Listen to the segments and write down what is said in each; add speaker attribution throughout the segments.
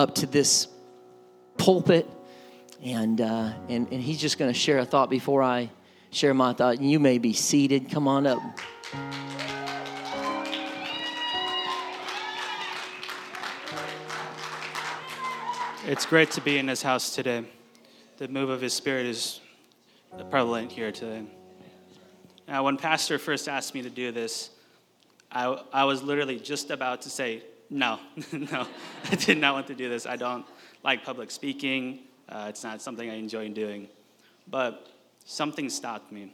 Speaker 1: up to this pulpit, and, uh, and, and he's just going to share a thought before I share my thought. And You may be seated. Come on up.
Speaker 2: It's great to be in his house today. The move of his spirit is prevalent here today. Now, when Pastor first asked me to do this, I, I was literally just about to say, no, no, I did not want to do this. I don't like public speaking. Uh, it's not something I enjoy doing. But something stopped me.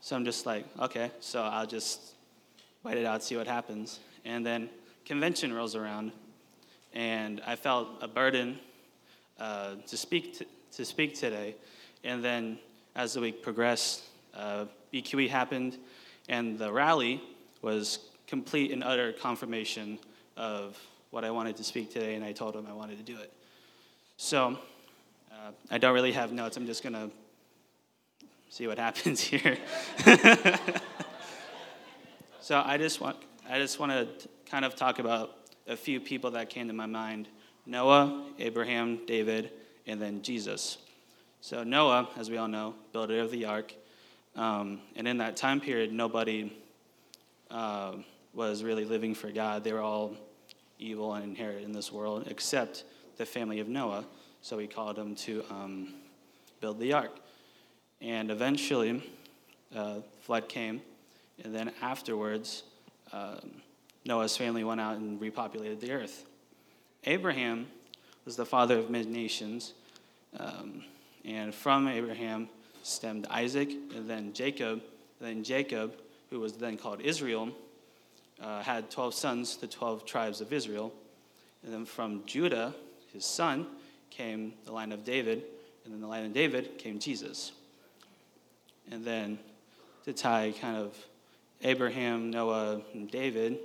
Speaker 2: So I'm just like, okay, so I'll just wait it out, see what happens. And then convention rolls around, and I felt a burden uh, to, speak to, to speak today. And then as the week progressed, uh, BQE happened, and the rally was complete and utter confirmation of what I wanted to speak today, and I told him I wanted to do it. So uh, I don't really have notes. I'm just going to see what happens here. so I just want I just want to kind of talk about a few people that came to my mind: Noah, Abraham, David, and then Jesus. So Noah, as we all know, builder of the ark, um, and in that time period, nobody uh, was really living for God. They were all evil and inherit in this world, except the family of Noah. So he called them to um, build the ark. And eventually, uh, flood came, and then afterwards, um, Noah's family went out and repopulated the earth. Abraham was the father of many nations, um, and from Abraham stemmed Isaac, and then Jacob. And then Jacob, who was then called Israel, uh, had 12 sons, the 12 tribes of Israel. And then from Judah, his son, came the line of David, and then the line of David came Jesus. And then to tie kind of Abraham, Noah, and David,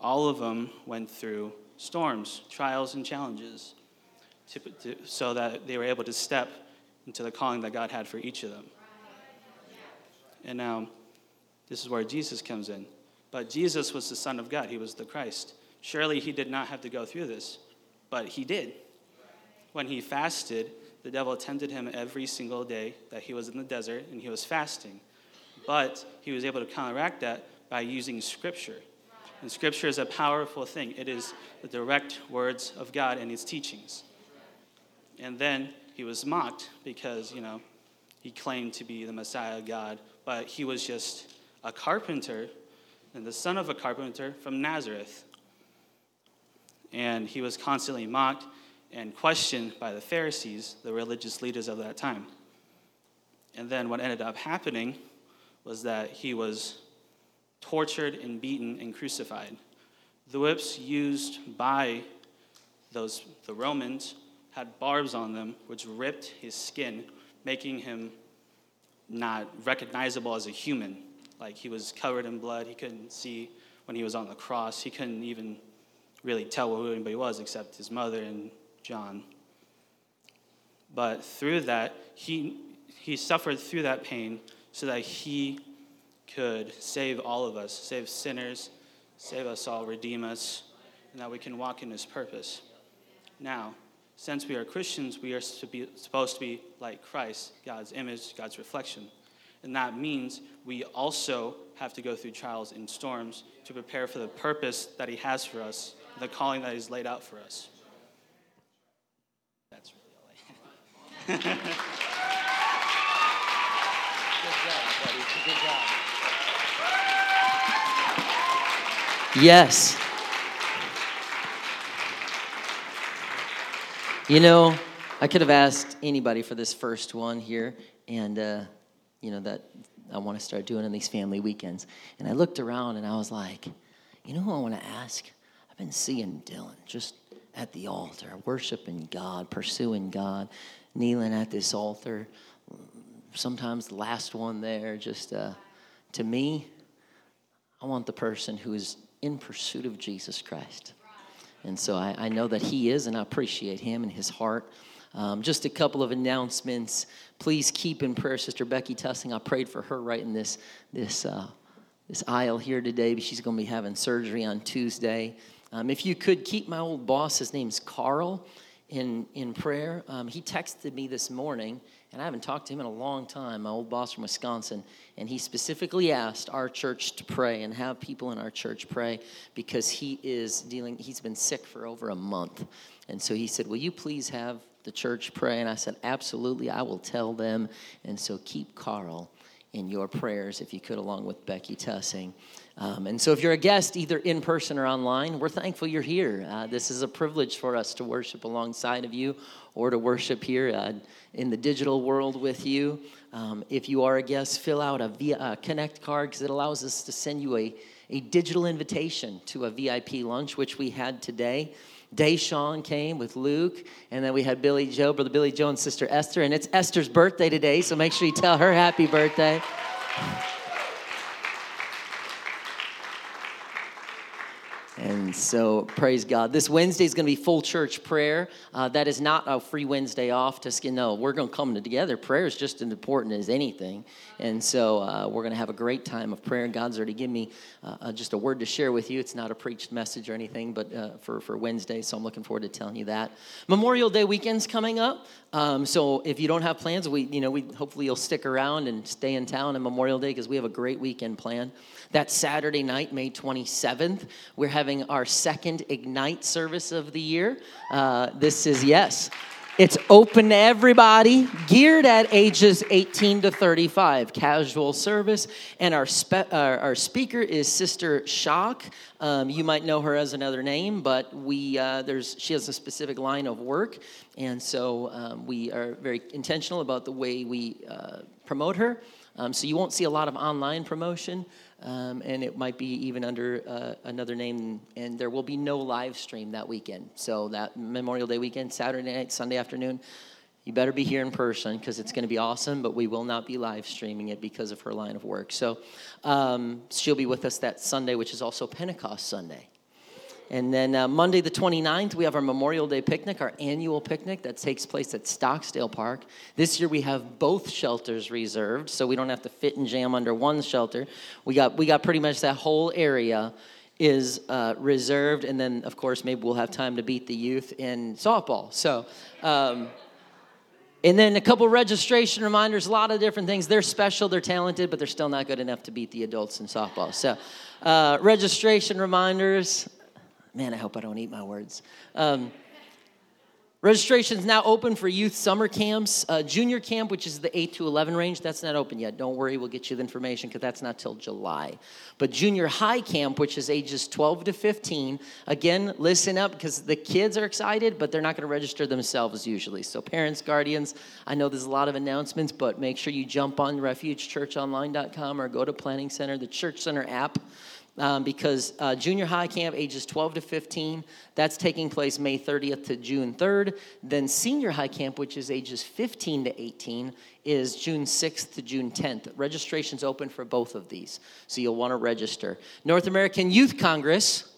Speaker 2: all of them went through storms, trials, and challenges to, to, so that they were able to step into the calling that God had for each of them. And now, this is where Jesus comes in. But Jesus was the Son of God, He was the Christ. Surely He did not have to go through this, but He did. When He fasted, the devil tempted him every single day that he was in the desert and he was fasting. But he was able to counteract that by using Scripture. And Scripture is a powerful thing, it is the direct words of God and His teachings. And then he was mocked because, you know, he claimed to be the Messiah God, but he was just a carpenter the son of a carpenter from Nazareth. And he was constantly mocked and questioned by the Pharisees, the religious leaders of that time. And then what ended up happening was that he was tortured and beaten and crucified. The whips used by those the Romans had barbs on them which ripped his skin, making him not recognizable as a human. Like he was covered in blood, he couldn't see when he was on the cross. He couldn't even really tell who anybody was except his mother and John. But through that, he, he suffered through that pain so that he could save all of us, save sinners, save us all, redeem us, and that we can walk in his purpose. Now, since we are Christians, we are to be, supposed to be like Christ, God's image, God's reflection. And that means we also have to go through trials and storms to prepare for the purpose that He has for us, the calling that He's laid out for us. That's really all I have.
Speaker 1: Yes. You know, I could have asked anybody for this first one here, and, uh, you know, that I want to start doing on these family weekends. And I looked around and I was like, you know who I want to ask? I've been seeing Dylan just at the altar, worshiping God, pursuing God, kneeling at this altar. Sometimes the last one there, just uh, to me, I want the person who is in pursuit of Jesus Christ. And so I, I know that he is, and I appreciate him and his heart. Um, just a couple of announcements. Please keep in prayer Sister Becky Tussing. I prayed for her right in this, this, uh, this aisle here today. But she's going to be having surgery on Tuesday. Um, if you could keep my old boss, his name's Carl, in, in prayer. Um, he texted me this morning, and I haven't talked to him in a long time, my old boss from Wisconsin, and he specifically asked our church to pray and have people in our church pray because he is dealing, he's been sick for over a month. And so he said, Will you please have the church pray? And I said, Absolutely, I will tell them. And so keep Carl in your prayers, if you could, along with Becky Tussing. Um, and so, if you're a guest, either in person or online, we're thankful you're here. Uh, this is a privilege for us to worship alongside of you or to worship here uh, in the digital world with you. Um, if you are a guest, fill out a via, uh, Connect card because it allows us to send you a, a digital invitation to a VIP lunch, which we had today. Deshawn came with Luke, and then we had Billy Joe, brother Billy Joe, and sister Esther. And it's Esther's birthday today, so make sure you tell her happy birthday. And so, praise God. This Wednesday is going to be full church prayer. Uh, that is not a free Wednesday off to skin. No, we're going to come together. Prayer is just as important as anything. And so, uh, we're going to have a great time of prayer. God's already given me uh, uh, just a word to share with you. It's not a preached message or anything, but uh, for, for Wednesday. So, I'm looking forward to telling you that. Memorial Day weekend's coming up. Um, so, if you don't have plans, we, you know, we hopefully you'll stick around and stay in town on Memorial Day because we have a great weekend plan. That Saturday night, May 27th, we're having our second Ignite service of the year. Uh, this is, yes, it's open to everybody, geared at ages 18 to 35, casual service. And our, spe- our, our speaker is Sister Shock. Um, you might know her as another name, but we, uh, there's, she has a specific line of work. And so um, we are very intentional about the way we uh, promote her. Um, so you won't see a lot of online promotion um, and it might be even under uh, another name. And there will be no live stream that weekend. So that Memorial Day weekend, Saturday night, Sunday afternoon, you better be here in person because it's going to be awesome. But we will not be live streaming it because of her line of work. So um, she'll be with us that Sunday, which is also Pentecost Sunday. And then uh, Monday, the 29th, we have our Memorial Day picnic, our annual picnic that takes place at Stocksdale Park. This year, we have both shelters reserved, so we don't have to fit and jam under one shelter. We got, we got pretty much that whole area is uh, reserved. And then, of course, maybe we'll have time to beat the youth in softball. So, um, and then a couple registration reminders, a lot of different things. They're special, they're talented, but they're still not good enough to beat the adults in softball. So, uh, registration reminders Man, I hope I don't eat my words. Um, Registration is now open for youth summer camps. Uh, junior camp, which is the 8 to 11 range, that's not open yet. Don't worry, we'll get you the information because that's not till July. But junior high camp, which is ages 12 to 15, again, listen up because the kids are excited, but they're not going to register themselves usually. So, parents, guardians, I know there's a lot of announcements, but make sure you jump on refugechurchonline.com or go to Planning Center, the Church Center app um, because uh, junior high camp ages 12 to 15 that's taking place may 30th to june 3rd then senior high camp which is ages 15 to 18 is june 6th to june 10th registration's open for both of these so you'll want to register. North american youth congress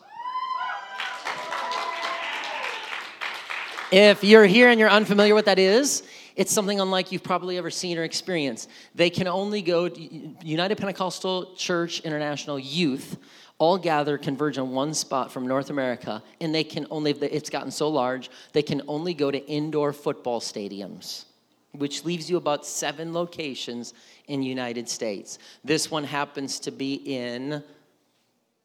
Speaker 1: if you're here and you're unfamiliar what that is it's something unlike you've probably ever seen or experienced. They can only go United Pentecostal Church International Youth all gather, converge on one spot from North America, and they can only, it's gotten so large, they can only go to indoor football stadiums, which leaves you about seven locations in United States. This one happens to be in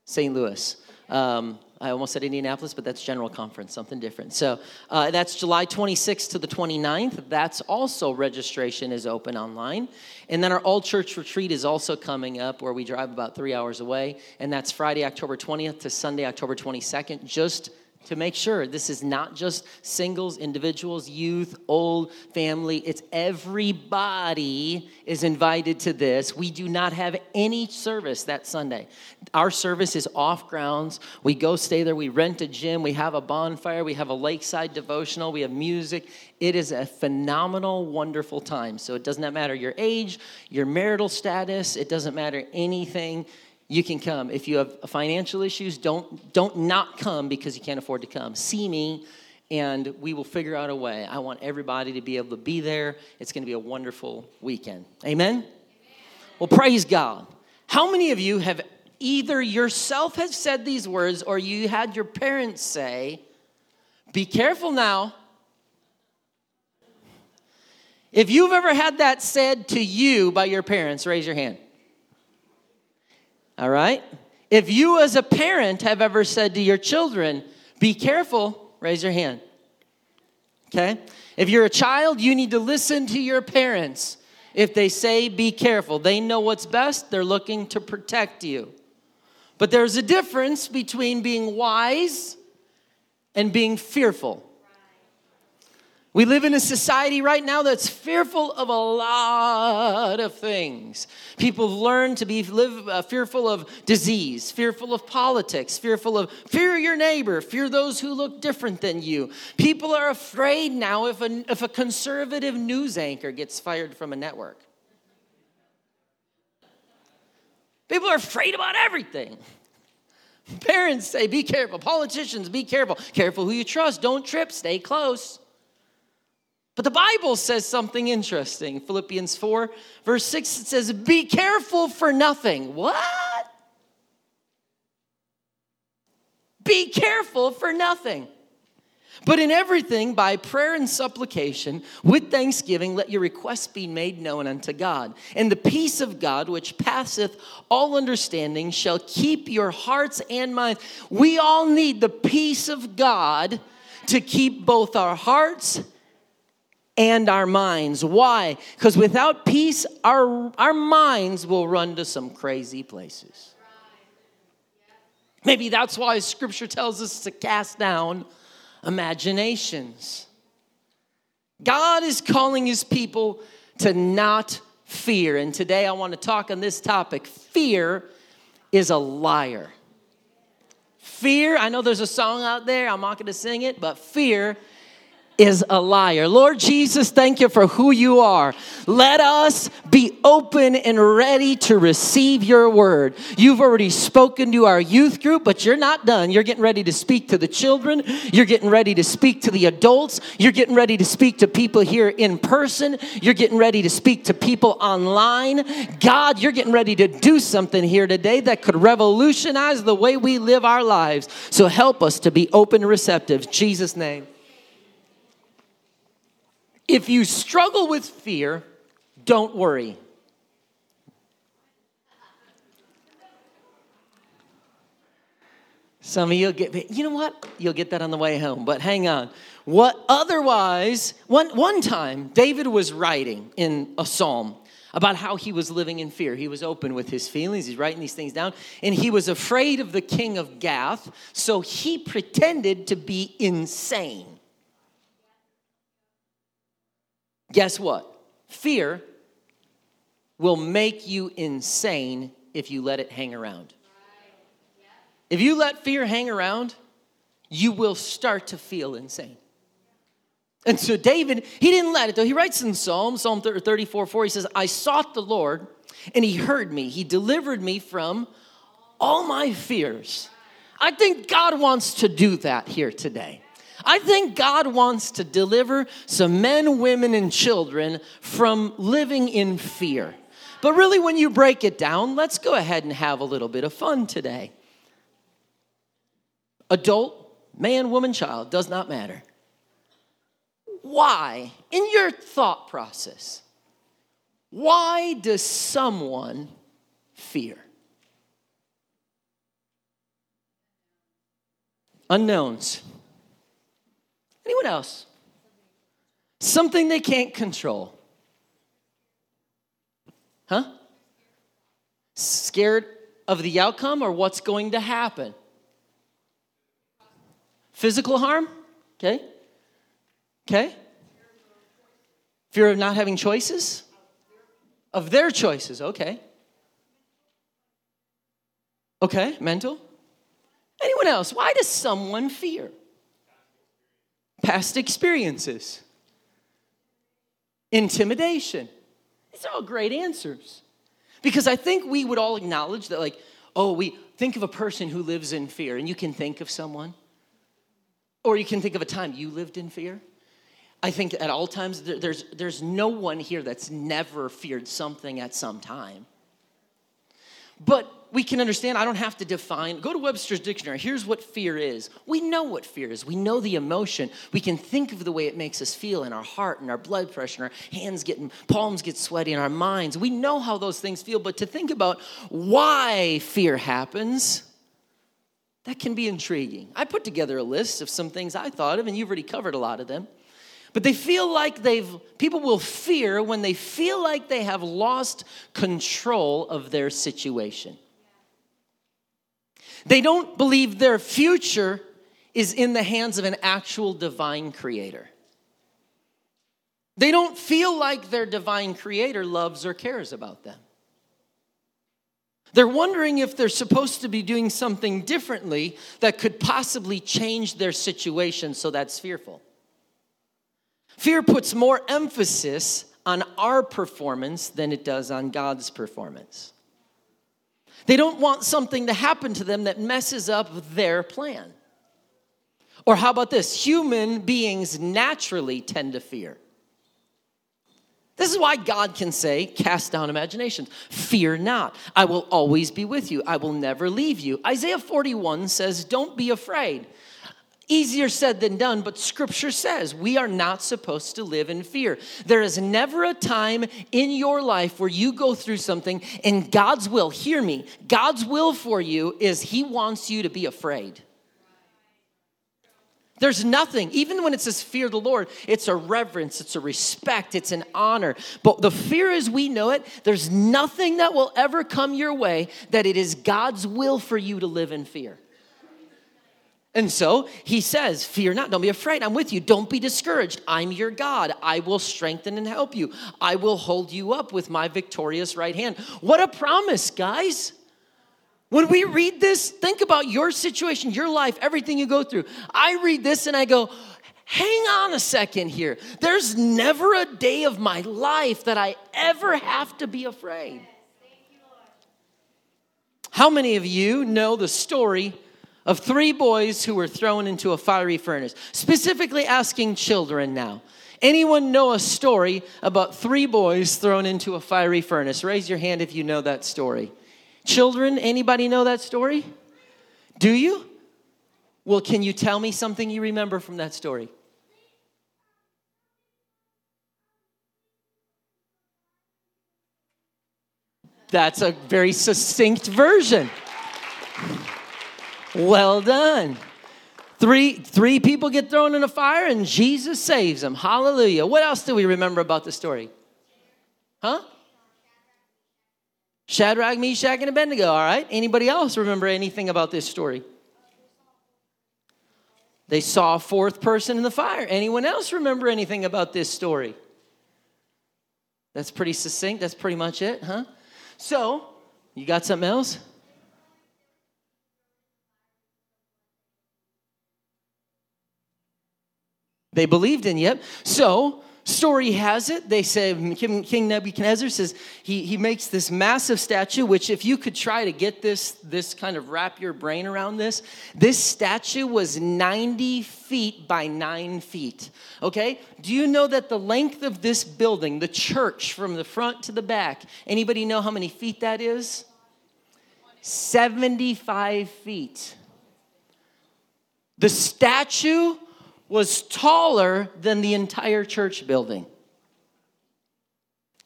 Speaker 1: St. Louis. Um, I almost said Indianapolis, but that's General Conference, something different. So uh, that's July 26th to the 29th. That's also registration is open online. And then our All Church Retreat is also coming up, where we drive about three hours away. And that's Friday, October 20th to Sunday, October 22nd, just to make sure this is not just singles, individuals, youth, old, family. It's everybody is invited to this. We do not have any service that Sunday. Our service is off grounds. We go stay there. We rent a gym. We have a bonfire. We have a lakeside devotional. We have music. It is a phenomenal, wonderful time. So it does not matter your age, your marital status, it doesn't matter anything you can come. If you have financial issues, don't don't not come because you can't afford to come. See me and we will figure out a way. I want everybody to be able to be there. It's going to be a wonderful weekend. Amen. Amen. Well, praise God. How many of you have either yourself have said these words or you had your parents say, Be careful now. If you've ever had that said to you by your parents, raise your hand. All right? If you, as a parent, have ever said to your children, Be careful, raise your hand. Okay? If you're a child, you need to listen to your parents. If they say, Be careful, they know what's best, they're looking to protect you. But there's a difference between being wise and being fearful. We live in a society right now that's fearful of a lot of things. People learn to be live uh, fearful of disease, fearful of politics, fearful of fear your neighbor, fear those who look different than you. People are afraid now if a, if a conservative news anchor gets fired from a network. People are afraid about everything. Parents say, be careful. Politicians, be careful. Careful who you trust. Don't trip. Stay close. But the Bible says something interesting. Philippians 4, verse 6, it says, Be careful for nothing. What? Be careful for nothing. But in everything, by prayer and supplication, with thanksgiving, let your requests be made known unto God. And the peace of God, which passeth all understanding, shall keep your hearts and minds. We all need the peace of God to keep both our hearts and our minds. Why? Because without peace, our, our minds will run to some crazy places. Maybe that's why scripture tells us to cast down imaginations. God is calling his people to not fear. And today I want to talk on this topic. Fear is a liar. Fear, I know there's a song out there, I'm not going to sing it, but fear is a liar. Lord Jesus, thank you for who you are. Let us be open and ready to receive your word. You've already spoken to our youth group, but you're not done. You're getting ready to speak to the children. You're getting ready to speak to the adults. You're getting ready to speak to people here in person. You're getting ready to speak to people online. God, you're getting ready to do something here today that could revolutionize the way we live our lives. So help us to be open and receptive. Jesus' name. If you struggle with fear, don't worry. Some of you'll get, you know what? You'll get that on the way home, but hang on. What otherwise, one, one time, David was writing in a psalm about how he was living in fear. He was open with his feelings, he's writing these things down, and he was afraid of the king of Gath, so he pretended to be insane. Guess what? Fear will make you insane if you let it hang around. If you let fear hang around, you will start to feel insane. And so David, he didn't let it though. He writes in Psalm, Psalm 34 4, he says, I sought the Lord and he heard me. He delivered me from all my fears. I think God wants to do that here today. I think God wants to deliver some men, women, and children from living in fear. But really, when you break it down, let's go ahead and have a little bit of fun today. Adult, man, woman, child, does not matter. Why, in your thought process, why does someone fear? Unknowns. Anyone else? Something they can't control. Huh? Scared of the outcome or what's going to happen? Physical harm? Okay. Okay. Fear of not having choices? Of their choices, okay. Okay, mental. Anyone else? Why does someone fear? Past experiences, intimidation. These are all great answers. Because I think we would all acknowledge that, like, oh, we think of a person who lives in fear, and you can think of someone, or you can think of a time you lived in fear. I think at all times, there's, there's no one here that's never feared something at some time. But we can understand. I don't have to define. Go to Webster's dictionary. Here's what fear is. We know what fear is. We know the emotion. We can think of the way it makes us feel in our heart and our blood pressure and our hands getting, palms get sweaty in our minds. We know how those things feel, but to think about why fear happens, that can be intriguing. I put together a list of some things I thought of, and you've already covered a lot of them. But they feel like they've, people will fear when they feel like they have lost control of their situation. They don't believe their future is in the hands of an actual divine creator. They don't feel like their divine creator loves or cares about them. They're wondering if they're supposed to be doing something differently that could possibly change their situation, so that's fearful. Fear puts more emphasis on our performance than it does on God's performance. They don't want something to happen to them that messes up their plan. Or how about this? Human beings naturally tend to fear. This is why God can say, Cast down imaginations. Fear not. I will always be with you. I will never leave you. Isaiah 41 says, Don't be afraid. Easier said than done, but scripture says we are not supposed to live in fear. There is never a time in your life where you go through something and God's will, hear me, God's will for you is He wants you to be afraid. There's nothing, even when it says fear the Lord, it's a reverence, it's a respect, it's an honor. But the fear as we know it, there's nothing that will ever come your way that it is God's will for you to live in fear. And so he says, Fear not, don't be afraid. I'm with you. Don't be discouraged. I'm your God. I will strengthen and help you. I will hold you up with my victorious right hand. What a promise, guys. When we read this, think about your situation, your life, everything you go through. I read this and I go, hang on a second here. There's never a day of my life that I ever have to be afraid. How many of you know the story of three boys who were thrown into a fiery furnace, specifically asking children now. Anyone know a story about three boys thrown into a fiery furnace? Raise your hand if you know that story. Children, anybody know that story? Do you? Well, can you tell me something you remember from that story? That's a very succinct version. Well done. Three, three people get thrown in a fire and Jesus saves them. Hallelujah. What else do we remember about the story? Huh? Shadrach, Meshach, and Abednego. All right. Anybody else remember anything about this story? They saw a fourth person in the fire. Anyone else remember anything about this story? That's pretty succinct. That's pretty much it, huh? So, you got something else? They believed in yet. So, story has it, they say, King Nebuchadnezzar says, he, he makes this massive statue, which if you could try to get this, this kind of wrap your brain around this, this statue was 90 feet by nine feet. Okay? Do you know that the length of this building, the church from the front to the back, anybody know how many feet that is? 75 feet. The statue was taller than the entire church building.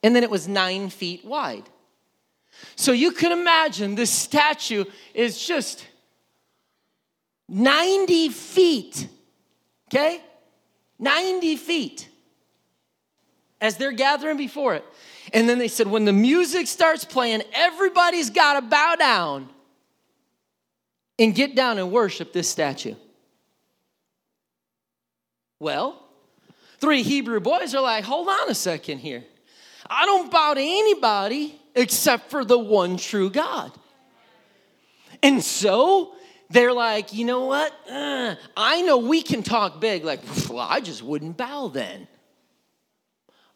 Speaker 1: And then it was nine feet wide. So you can imagine this statue is just 90 feet, okay? 90 feet as they're gathering before it. And then they said, when the music starts playing, everybody's got to bow down and get down and worship this statue. Well, three Hebrew boys are like, hold on a second here. I don't bow to anybody except for the one true God. And so they're like, you know what? Uh, I know we can talk big, like, well, I just wouldn't bow then.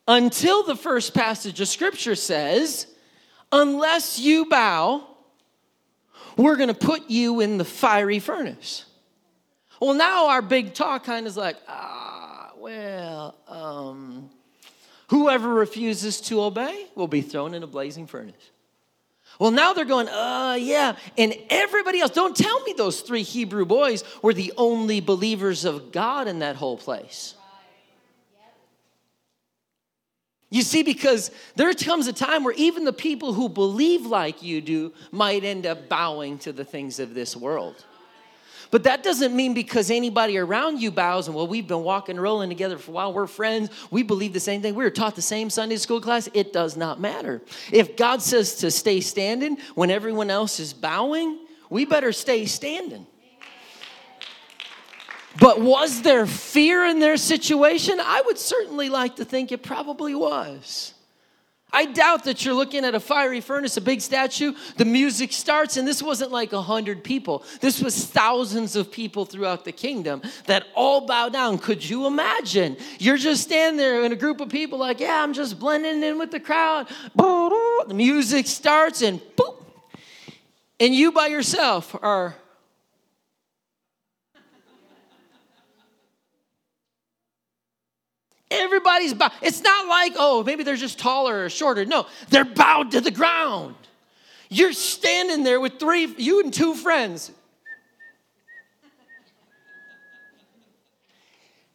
Speaker 1: Until the first passage of scripture says, unless you bow, we're going to put you in the fiery furnace. Well, now our big talk kind of is like, ah, well, um, whoever refuses to obey will be thrown in a blazing furnace. Well, now they're going, uh, yeah. And everybody else, don't tell me those three Hebrew boys were the only believers of God in that whole place. You see, because there comes a time where even the people who believe like you do might end up bowing to the things of this world. But that doesn't mean because anybody around you bows and, well, we've been walking and rolling together for a while, we're friends, we believe the same thing, we were taught the same Sunday school class, it does not matter. If God says to stay standing when everyone else is bowing, we better stay standing. But was there fear in their situation? I would certainly like to think it probably was. I doubt that you're looking at a fiery furnace, a big statue, the music starts, and this wasn't like a hundred people. This was thousands of people throughout the kingdom that all bow down. Could you imagine? You're just standing there in a group of people, like, yeah, I'm just blending in with the crowd. The music starts, and boop. And you by yourself are Everybody's bowed. It's not like, oh, maybe they're just taller or shorter. No, they're bowed to the ground. You're standing there with three, you and two friends.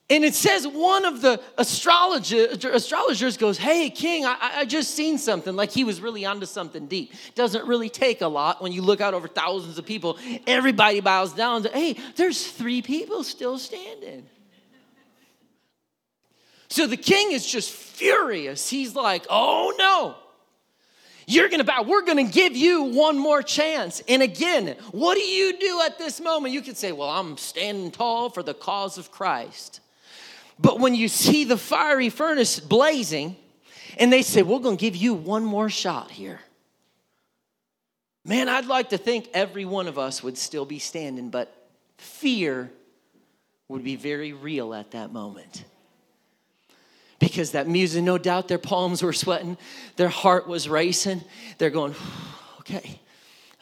Speaker 1: And it says one of the astrologer, astrologers goes, Hey, King, I, I just seen something. Like he was really onto something deep. Doesn't really take a lot when you look out over thousands of people. Everybody bows down. Hey, there's three people still standing. So the king is just furious. He's like, oh no. You're gonna bow. We're gonna give you one more chance. And again, what do you do at this moment? You could say, Well, I'm standing tall for the cause of Christ. But when you see the fiery furnace blazing, and they say, We're gonna give you one more shot here. Man, I'd like to think every one of us would still be standing, but fear would be very real at that moment because that music, no doubt their palms were sweating, their heart was racing. They're going, okay,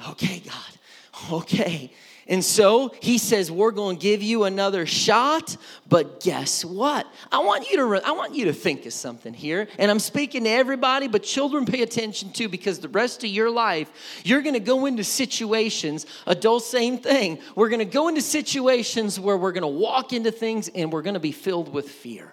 Speaker 1: okay, God, okay. And so he says, We're going to give you another shot, but guess what? I want you to I want you to think of something here. And I'm speaking to everybody, but children pay attention too, because the rest of your life, you're gonna go into situations, adults, same thing. We're gonna go into situations where we're gonna walk into things and we're gonna be filled with fear.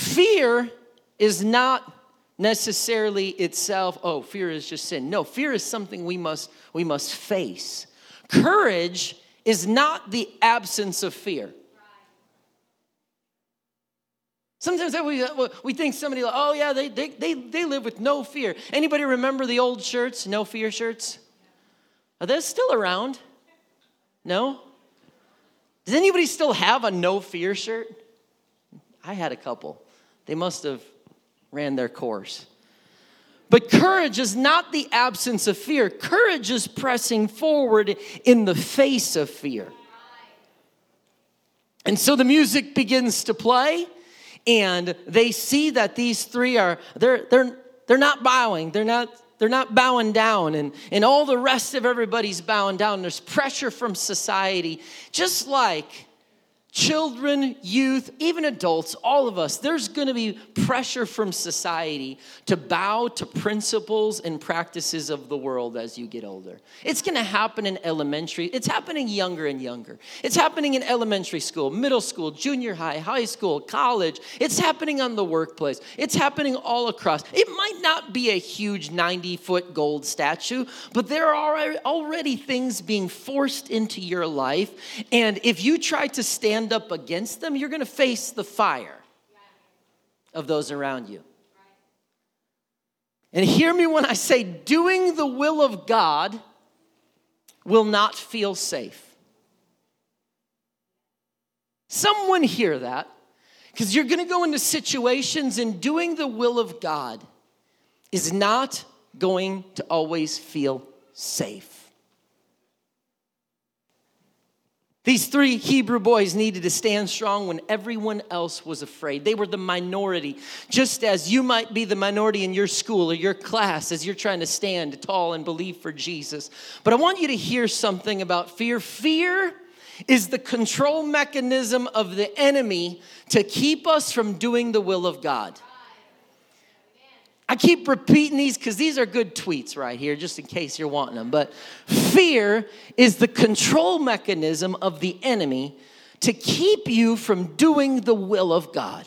Speaker 1: Fear is not necessarily itself, oh, fear is just sin. No, fear is something we must we must face. Courage is not the absence of fear. Sometimes we, we think somebody, like, oh yeah, they, they, they, they live with no fear. Anybody remember the old shirts, no fear shirts? Are those still around? No? Does anybody still have a no fear shirt? I had a couple. They must have ran their course. But courage is not the absence of fear. Courage is pressing forward in the face of fear. And so the music begins to play, and they see that these three are they're they're they're not bowing. They're not they're not bowing down and, and all the rest of everybody's bowing down. There's pressure from society, just like children, youth, even adults, all of us, there's going to be pressure from society to bow to principles and practices of the world as you get older. It's going to happen in elementary, it's happening younger and younger. It's happening in elementary school, middle school, junior high, high school, college. It's happening on the workplace. It's happening all across. It might not be a huge 90 foot gold statue, but there are already things being forced into your life. And if you try to stand stand up against them, you're going to face the fire of those around you. And hear me when I say, doing the will of God will not feel safe. Someone hear that because you're going to go into situations and doing the will of God is not going to always feel safe. These three Hebrew boys needed to stand strong when everyone else was afraid. They were the minority, just as you might be the minority in your school or your class as you're trying to stand tall and believe for Jesus. But I want you to hear something about fear. Fear is the control mechanism of the enemy to keep us from doing the will of God. I keep repeating these because these are good tweets right here, just in case you're wanting them. But fear is the control mechanism of the enemy to keep you from doing the will of God.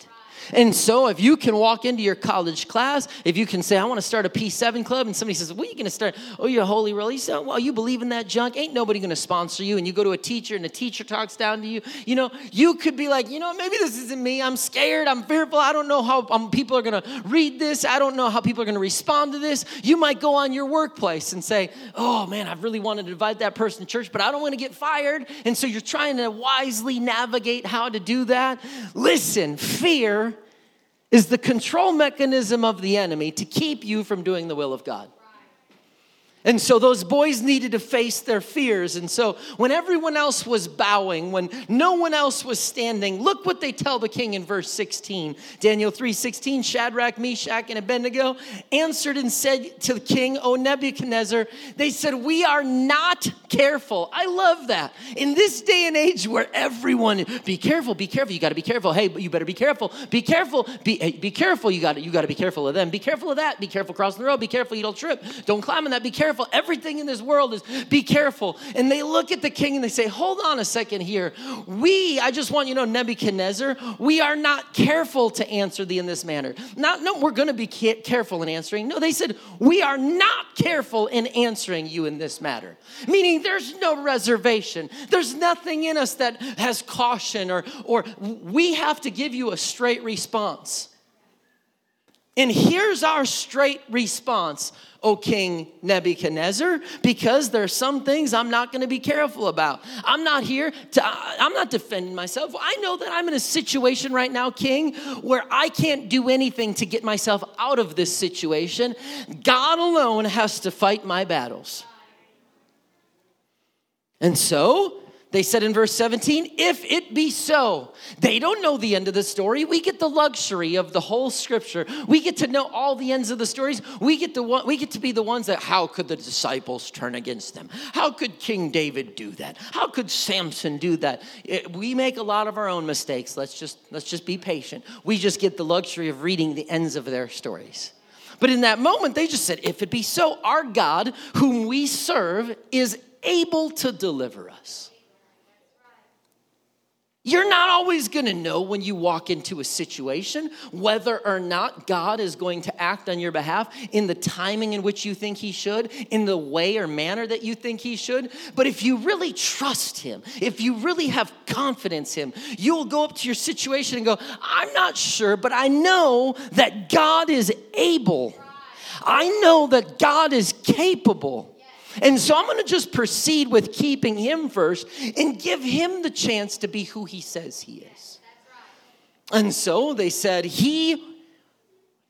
Speaker 1: And so, if you can walk into your college class, if you can say, I want to start a P7 club, and somebody says, What are you going to start? Oh, you're a holy roll. You say, Well, you believe in that junk? Ain't nobody going to sponsor you. And you go to a teacher, and the teacher talks down to you. You know, you could be like, You know, maybe this isn't me. I'm scared. I'm fearful. I don't know how um, people are going to read this. I don't know how people are going to respond to this. You might go on your workplace and say, Oh, man, I've really wanted to invite that person to church, but I don't want to get fired. And so you're trying to wisely navigate how to do that. Listen, fear is the control mechanism of the enemy to keep you from doing the will of God. And so those boys needed to face their fears. And so when everyone else was bowing, when no one else was standing, look what they tell the king in verse 16. Daniel 3:16, Shadrach, Meshach, and Abednego answered and said to the king, O Nebuchadnezzar, they said, We are not careful. I love that. In this day and age where everyone, be careful, be careful, you gotta be careful. Hey, you better be careful, be careful, be, hey, be careful, you gotta, you gotta be careful of them. Be careful of that, be careful crossing the road, be careful you don't trip, don't climb on that, be careful careful. Everything in this world is be careful. And they look at the king and they say, Hold on a second here. We, I just want you to know, Nebuchadnezzar, we are not careful to answer thee in this manner. Not, no, we're going to be careful in answering. No, they said, We are not careful in answering you in this matter. Meaning there's no reservation. There's nothing in us that has caution or, or we have to give you a straight response. And here's our straight response O King Nebuchadnezzar, because there are some things I'm not going to be careful about. I'm not here to, I'm not defending myself. I know that I'm in a situation right now, King, where I can't do anything to get myself out of this situation. God alone has to fight my battles. And so, they said in verse 17, if it be so. They don't know the end of the story. We get the luxury of the whole scripture. We get to know all the ends of the stories. We get to, we get to be the ones that, how could the disciples turn against them? How could King David do that? How could Samson do that? It, we make a lot of our own mistakes. Let's just, let's just be patient. We just get the luxury of reading the ends of their stories. But in that moment, they just said, if it be so, our God, whom we serve, is able to deliver us. You're not always going to know when you walk into a situation whether or not God is going to act on your behalf in the timing in which you think He should, in the way or manner that you think He should. But if you really trust Him, if you really have confidence in Him, you'll go up to your situation and go, I'm not sure, but I know that God is able. I know that God is capable. And so I'm going to just proceed with keeping him first and give him the chance to be who he says he is. And so they said, He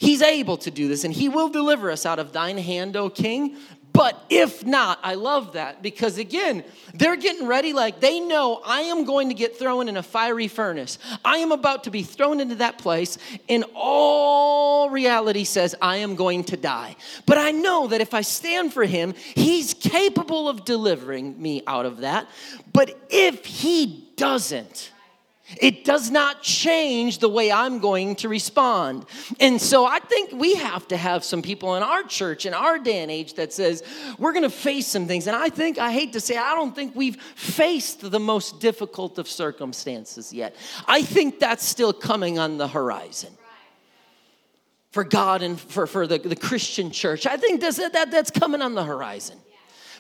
Speaker 1: He's able to do this, and he will deliver us out of thine hand, O king. But if not, I love that because again, they're getting ready like they know I am going to get thrown in a fiery furnace. I am about to be thrown into that place, and all reality says I am going to die. But I know that if I stand for him, he's capable of delivering me out of that. But if he doesn't, it does not change the way I'm going to respond. And so I think we have to have some people in our church, in our day and age, that says we're going to face some things. And I think, I hate to say, I don't think we've faced the most difficult of circumstances yet. I think that's still coming on the horizon for God and for, for the, the Christian church. I think that's, that, that's coming on the horizon.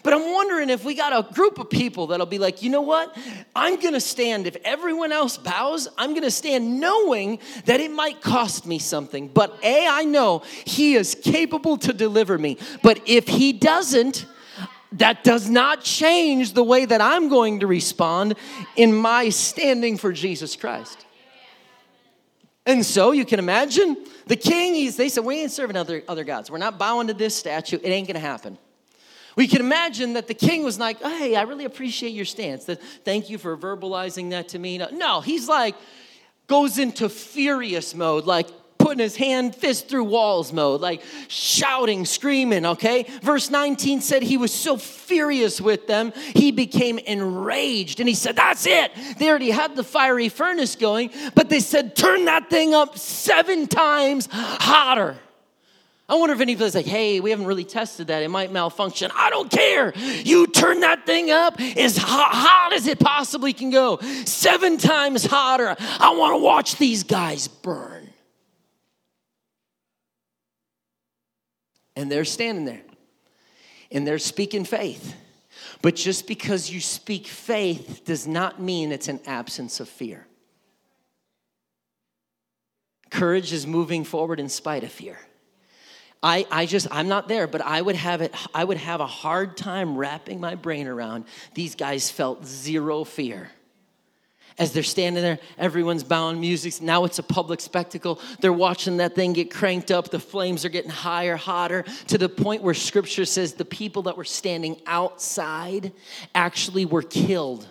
Speaker 1: But I'm wondering if we got a group of people that'll be like, you know what? I'm gonna stand. If everyone else bows, I'm gonna stand knowing that it might cost me something. But A, I know He is capable to deliver me. But if He doesn't, that does not change the way that I'm going to respond in my standing for Jesus Christ. And so you can imagine the king, he's, they said, We ain't serving other, other gods. We're not bowing to this statue. It ain't gonna happen. We can imagine that the king was like, Hey, I really appreciate your stance. Thank you for verbalizing that to me. No, he's like, goes into furious mode, like putting his hand fist through walls mode, like shouting, screaming, okay? Verse 19 said he was so furious with them, he became enraged. And he said, That's it. They already had the fiery furnace going, but they said, Turn that thing up seven times hotter. I wonder if anybody's like, hey, we haven't really tested that. It might malfunction. I don't care. You turn that thing up as hot, hot as it possibly can go, seven times hotter. I want to watch these guys burn. And they're standing there and they're speaking faith. But just because you speak faith does not mean it's an absence of fear. Courage is moving forward in spite of fear. I, I just I'm not there, but I would have it I would have a hard time wrapping my brain around these guys felt zero fear. As they're standing there, everyone's bowing music. Now it's a public spectacle. They're watching that thing get cranked up. The flames are getting higher, hotter, to the point where scripture says the people that were standing outside actually were killed.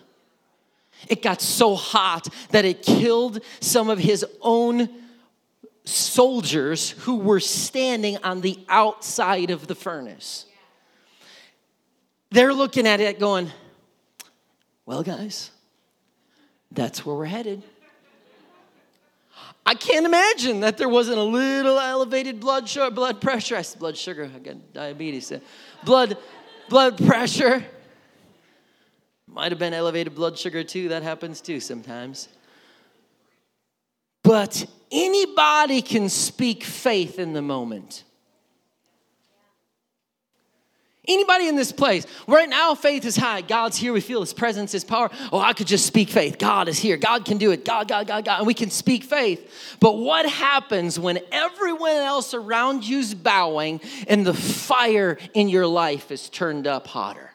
Speaker 1: It got so hot that it killed some of his own soldiers who were standing on the outside of the furnace. They're looking at it going, Well, guys, that's where we're headed. I can't imagine that there wasn't a little elevated blood sugar, blood pressure. I said blood sugar. I got diabetes. Blood, blood pressure. Might have been elevated blood sugar too. That happens too sometimes. But anybody can speak faith in the moment. Anybody in this place, right now, faith is high. God's here. We feel His presence, His power. Oh, I could just speak faith. God is here. God can do it. God, God, God, God. And we can speak faith. But what happens when everyone else around you's bowing and the fire in your life is turned up hotter?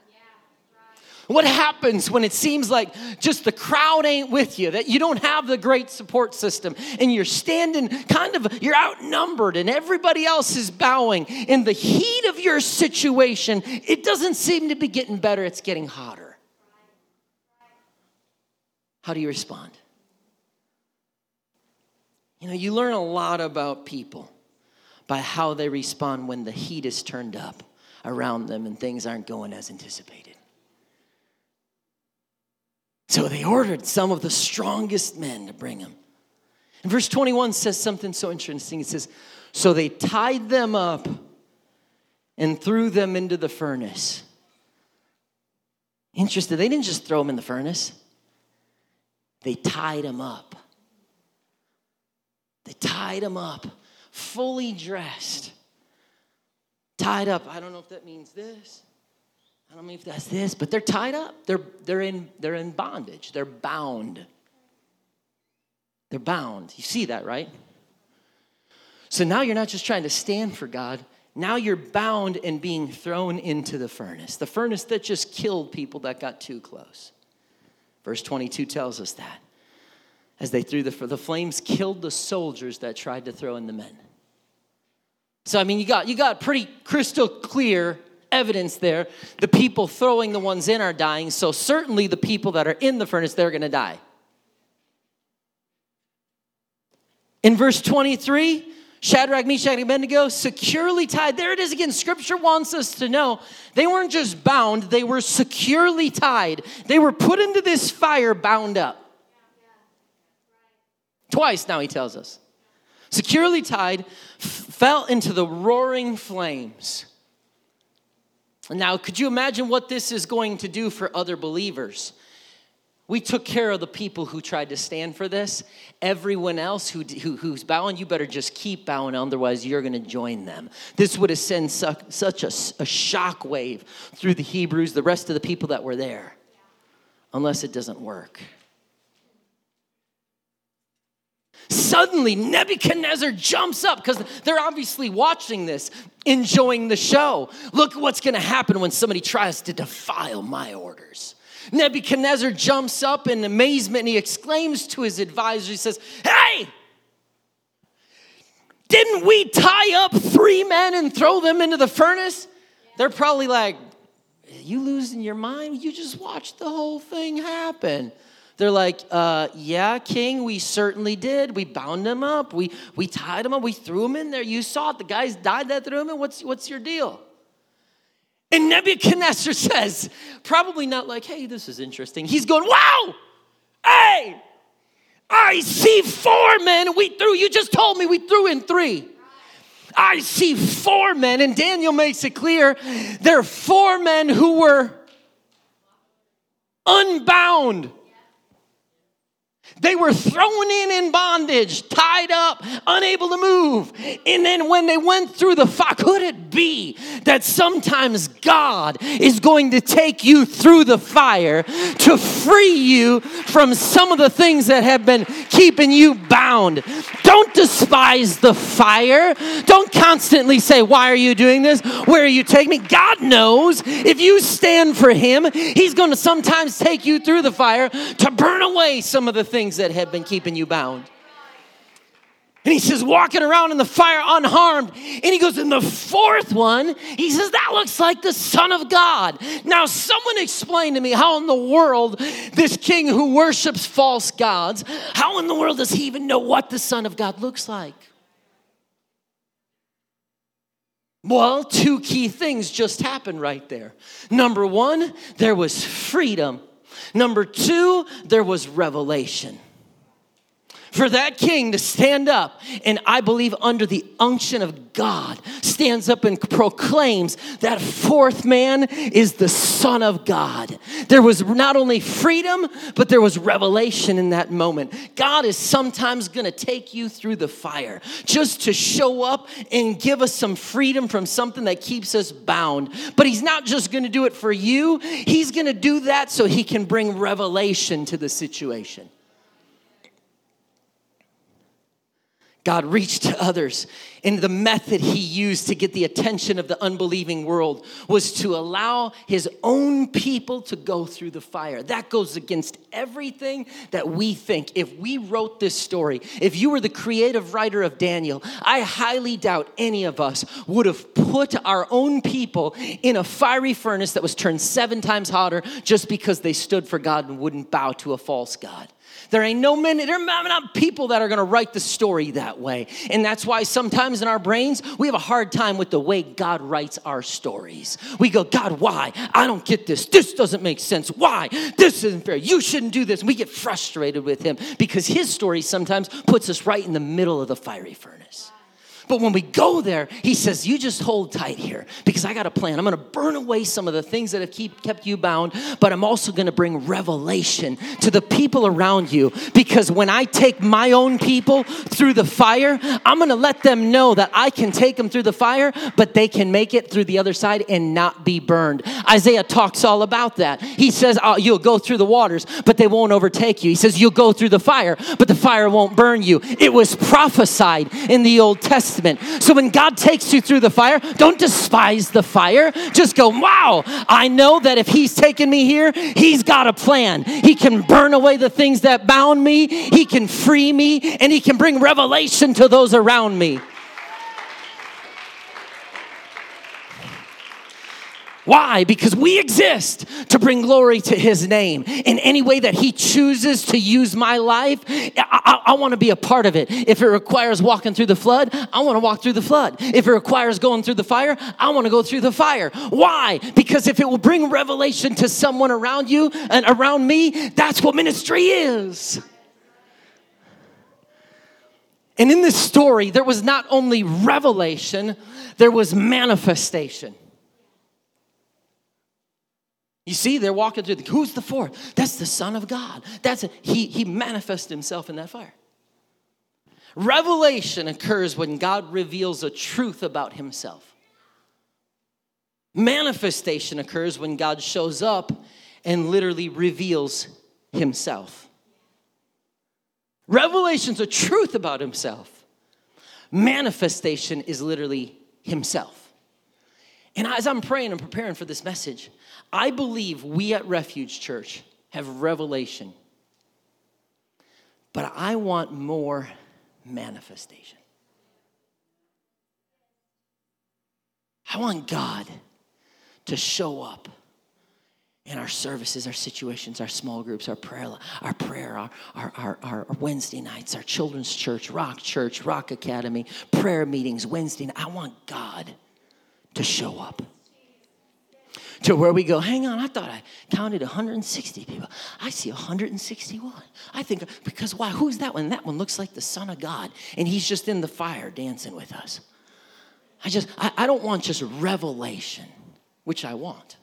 Speaker 1: What happens when it seems like just the crowd ain't with you, that you don't have the great support system, and you're standing kind of, you're outnumbered, and everybody else is bowing. In the heat of your situation, it doesn't seem to be getting better, it's getting hotter. How do you respond? You know, you learn a lot about people by how they respond when the heat is turned up around them and things aren't going as anticipated. So they ordered some of the strongest men to bring him. And verse 21 says something so interesting. It says, So they tied them up and threw them into the furnace. Interesting. They didn't just throw them in the furnace, they tied them up. They tied them up, fully dressed. Tied up. I don't know if that means this. I don't know if that's this, but they're tied up. They're, they're, in, they're in bondage. They're bound. They're bound. You see that, right? So now you're not just trying to stand for God. Now you're bound and being thrown into the furnace, the furnace that just killed people that got too close. Verse 22 tells us that. As they threw the, the flames killed the soldiers that tried to throw in the men. So I mean, you got you got pretty crystal clear evidence there. The people throwing the ones in are dying, so certainly the people that are in the furnace, they're going to die. In verse 23, Shadrach, Meshach, and Abednego securely tied. There it is again. Scripture wants us to know they weren't just bound, they were securely tied. They were put into this fire bound up. Twice now, he tells us. Securely tied, f- fell into the roaring flames. Now, could you imagine what this is going to do for other believers? We took care of the people who tried to stand for this. Everyone else who, who who's bowing, you better just keep bowing, otherwise, you're going to join them. This would have sent su- such a, a shock wave through the Hebrews, the rest of the people that were there, unless it doesn't work. Suddenly, Nebuchadnezzar jumps up because they're obviously watching this, enjoying the show. Look what's going to happen when somebody tries to defile my orders. Nebuchadnezzar jumps up in amazement and he exclaims to his advisor, he says, Hey, didn't we tie up three men and throw them into the furnace? They're probably like, You losing your mind? You just watched the whole thing happen. They're like, uh, yeah, king, we certainly did. We bound him up. We, we tied him up. We threw him in there. You saw it. The guys died that threw him in. What's, what's your deal? And Nebuchadnezzar says, probably not like, hey, this is interesting. He's going, wow, hey, I see four men we threw. You just told me we threw in three. I see four men, and Daniel makes it clear there are four men who were unbound. They were thrown in in bondage, tied up, unable to move. And then when they went through the fire, could it be that sometimes God is going to take you through the fire to free you from some of the things that have been keeping you bound? Don't despise the fire. Don't constantly say, Why are you doing this? Where are you taking me? God knows if you stand for Him, He's going to sometimes take you through the fire to burn away some of the things things that have been keeping you bound. And he says, walking around in the fire unharmed. And he goes, in the fourth one, he says, that looks like the Son of God. Now, someone explain to me how in the world this king who worships false gods, how in the world does he even know what the Son of God looks like? Well, two key things just happened right there. Number one, there was freedom. Number two, there was revelation for that king to stand up and I believe under the unction of God stands up and proclaims that fourth man is the son of God. There was not only freedom, but there was revelation in that moment. God is sometimes going to take you through the fire just to show up and give us some freedom from something that keeps us bound. But he's not just going to do it for you. He's going to do that so he can bring revelation to the situation. God reached to others. And the method he used to get the attention of the unbelieving world was to allow his own people to go through the fire. That goes against everything that we think. If we wrote this story, if you were the creative writer of Daniel, I highly doubt any of us would have put our own people in a fiery furnace that was turned seven times hotter just because they stood for God and wouldn't bow to a false God. There ain't no men, there are not people that are to write the story that way. And that's why sometimes in our brains, we have a hard time with the way God writes our stories. We go, God, why? I don't get this. This doesn't make sense. Why? This isn't fair. You shouldn't do this. And we get frustrated with him because his story sometimes puts us right in the middle of the fiery furnace. But when we go there, he says, You just hold tight here because I got a plan. I'm going to burn away some of the things that have keep, kept you bound, but I'm also going to bring revelation to the people around you because when I take my own people through the fire, I'm going to let them know that I can take them through the fire, but they can make it through the other side and not be burned. Isaiah talks all about that. He says, oh, You'll go through the waters, but they won't overtake you. He says, You'll go through the fire, but the fire won't burn you. It was prophesied in the Old Testament Testament. So when God takes you through the fire, don't despise the fire. Just go, wow, I know that if He's taken me here, He's got a plan. He can burn away the things that bound me, He can free me, and He can bring revelation to those around me. Why? Because we exist to bring glory to His name. In any way that He chooses to use my life, I, I, I want to be a part of it. If it requires walking through the flood, I want to walk through the flood. If it requires going through the fire, I want to go through the fire. Why? Because if it will bring revelation to someone around you and around me, that's what ministry is. And in this story, there was not only revelation, there was manifestation. You see, they're walking through the, who's the fourth? That's the Son of God. That's a, he, he manifests himself in that fire. Revelation occurs when God reveals a truth about himself. Manifestation occurs when God shows up and literally reveals himself. Revelation's a truth about himself. Manifestation is literally himself. And as I'm praying and preparing for this message, I believe we at Refuge Church have revelation. But I want more manifestation. I want God to show up in our services, our situations, our small groups, our prayer, our prayer, our, our, our, our, Wednesday nights, our children's church, Rock Church, Rock Academy, prayer meetings, Wednesday. I want God to show up. To where we go, hang on, I thought I counted 160 people. I see 161. I think, because why? Who's that one? That one looks like the Son of God, and he's just in the fire dancing with us. I just, I, I don't want just revelation, which I want,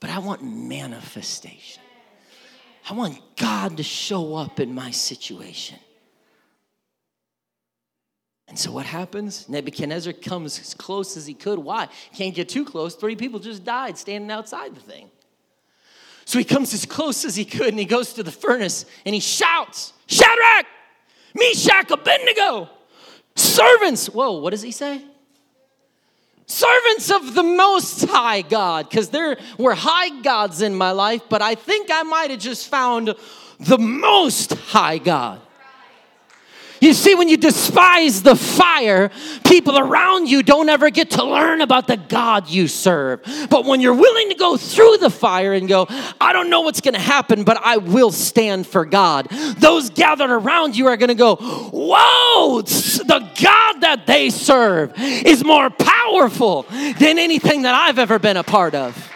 Speaker 1: but I want manifestation. I want God to show up in my situation. And so what happens? Nebuchadnezzar comes as close as he could. Why? Can't get too close. Three people just died standing outside the thing. So he comes as close as he could and he goes to the furnace and he shouts, Shadrach, Meshach, Abednego, servants. Whoa, what does he say? Servants of the Most High God, because there were high gods in my life, but I think I might have just found the Most High God. You see, when you despise the fire, people around you don't ever get to learn about the God you serve. But when you're willing to go through the fire and go, I don't know what's going to happen, but I will stand for God, those gathered around you are going to go, Whoa, the God that they serve is more powerful than anything that I've ever been a part of.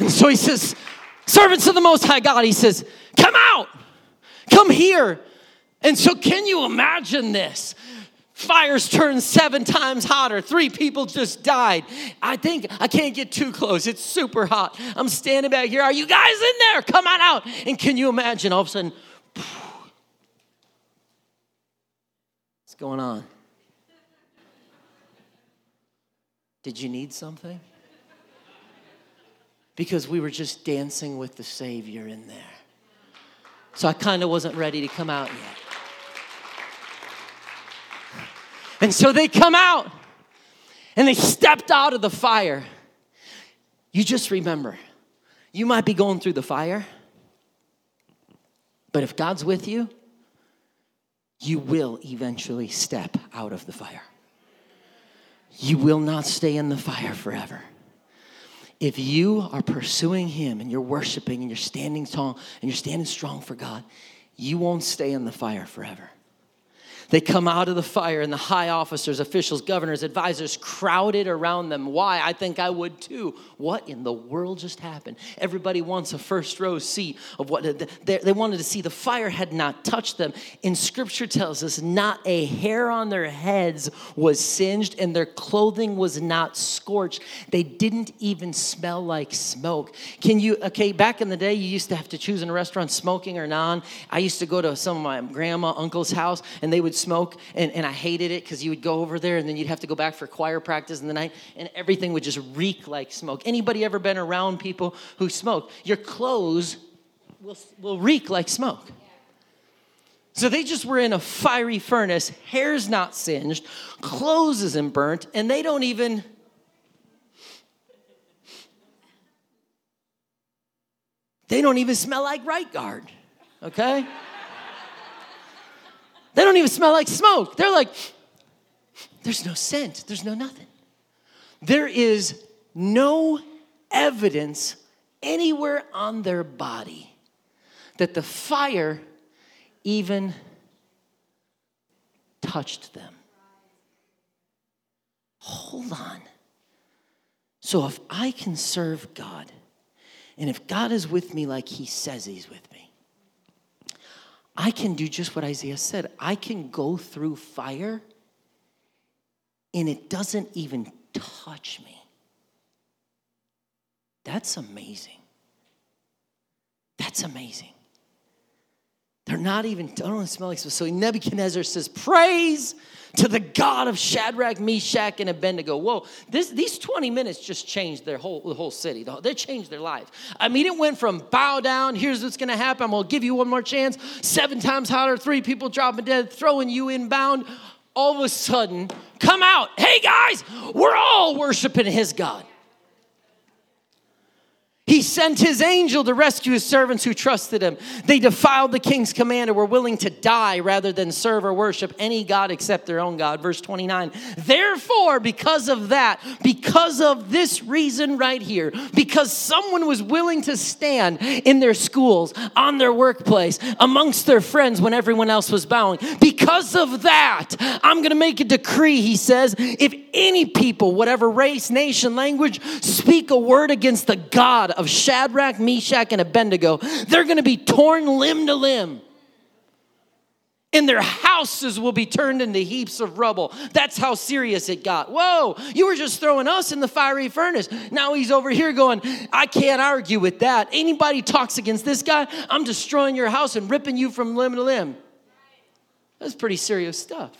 Speaker 1: And so he says, Servants of the Most High God, he says, Come out. Come here. And so, can you imagine this? Fires turned seven times hotter. Three people just died. I think I can't get too close. It's super hot. I'm standing back here. Are you guys in there? Come on out. And can you imagine all of a sudden, what's going on? Did you need something? Because we were just dancing with the Savior in there. So I kind of wasn't ready to come out yet. And so they come out and they stepped out of the fire. You just remember, you might be going through the fire, but if God's with you, you will eventually step out of the fire. You will not stay in the fire forever if you are pursuing Him and you're worshiping and you're standing tall and you're standing strong for God, you won't stay in the fire forever. They come out of the fire, and the high officers, officials, governors, advisors crowded around them. Why? I think I would too. What in the world just happened? Everybody wants a first row seat of what they wanted to see. The fire had not touched them. And scripture tells us not a hair on their heads was singed, and their clothing was not scorched. They didn't even smell like smoke. Can you, okay, back in the day, you used to have to choose in a restaurant smoking or non. I used to go to some of my grandma, uncle's house, and they would smoke, and, and I hated it because you would go over there and then you'd have to go back for choir practice in the night, and everything would just reek like smoke. Anybody ever been around people who smoke? Your clothes will, will reek like smoke. So they just were in a fiery furnace, hair's not singed, clothes isn't burnt, and they don't even. They don't even smell like right guard, okay? They don't even smell like smoke. They're like, there's no scent, there's no nothing. There is no evidence anywhere on their body that the fire even touched them. Hold on. So if I can serve God, and if God is with me like He says He's with me, I can do just what Isaiah said. I can go through fire and it doesn't even touch me. That's amazing. That's amazing. They're not even, I don't smell like so. So Nebuchadnezzar says, Praise to the God of Shadrach, Meshach, and Abednego. Whoa, this, these 20 minutes just changed their whole, the whole city. They changed their life. I mean, it went from bow down, here's what's gonna happen, I'm gonna give you one more chance, seven times hotter, three people dropping dead, throwing you inbound. All of a sudden, come out. Hey guys, we're all worshiping his God. He sent his angel to rescue his servants who trusted him. They defiled the king's command and were willing to die rather than serve or worship any God except their own God. Verse 29. Therefore, because of that, because of this reason right here, because someone was willing to stand in their schools, on their workplace, amongst their friends when everyone else was bowing, because of that, I'm going to make a decree, he says, if any people, whatever race, nation, language, speak a word against the God of Shadrach, Meshach, and Abednego, they're going to be torn limb to limb. and their houses will be turned into heaps of rubble. That's how serious it got. Whoa, you were just throwing us in the fiery furnace. Now he's over here going, I can't argue with that. Anybody talks against this guy, I'm destroying your house and ripping you from limb to limb. That's pretty serious stuff.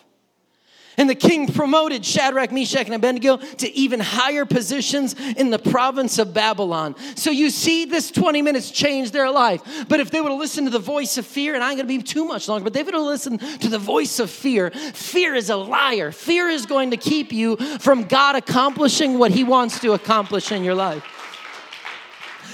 Speaker 1: And the king promoted Shadrach, Meshach, and Abednego to even higher positions in the province of Babylon. So you see, this 20 minutes changed their life. But if they would have listened to the voice of fear, and I'm going to be too much longer, but they would have listened to the voice of fear, fear is a liar. Fear is going to keep you from God accomplishing what He wants to accomplish in your life.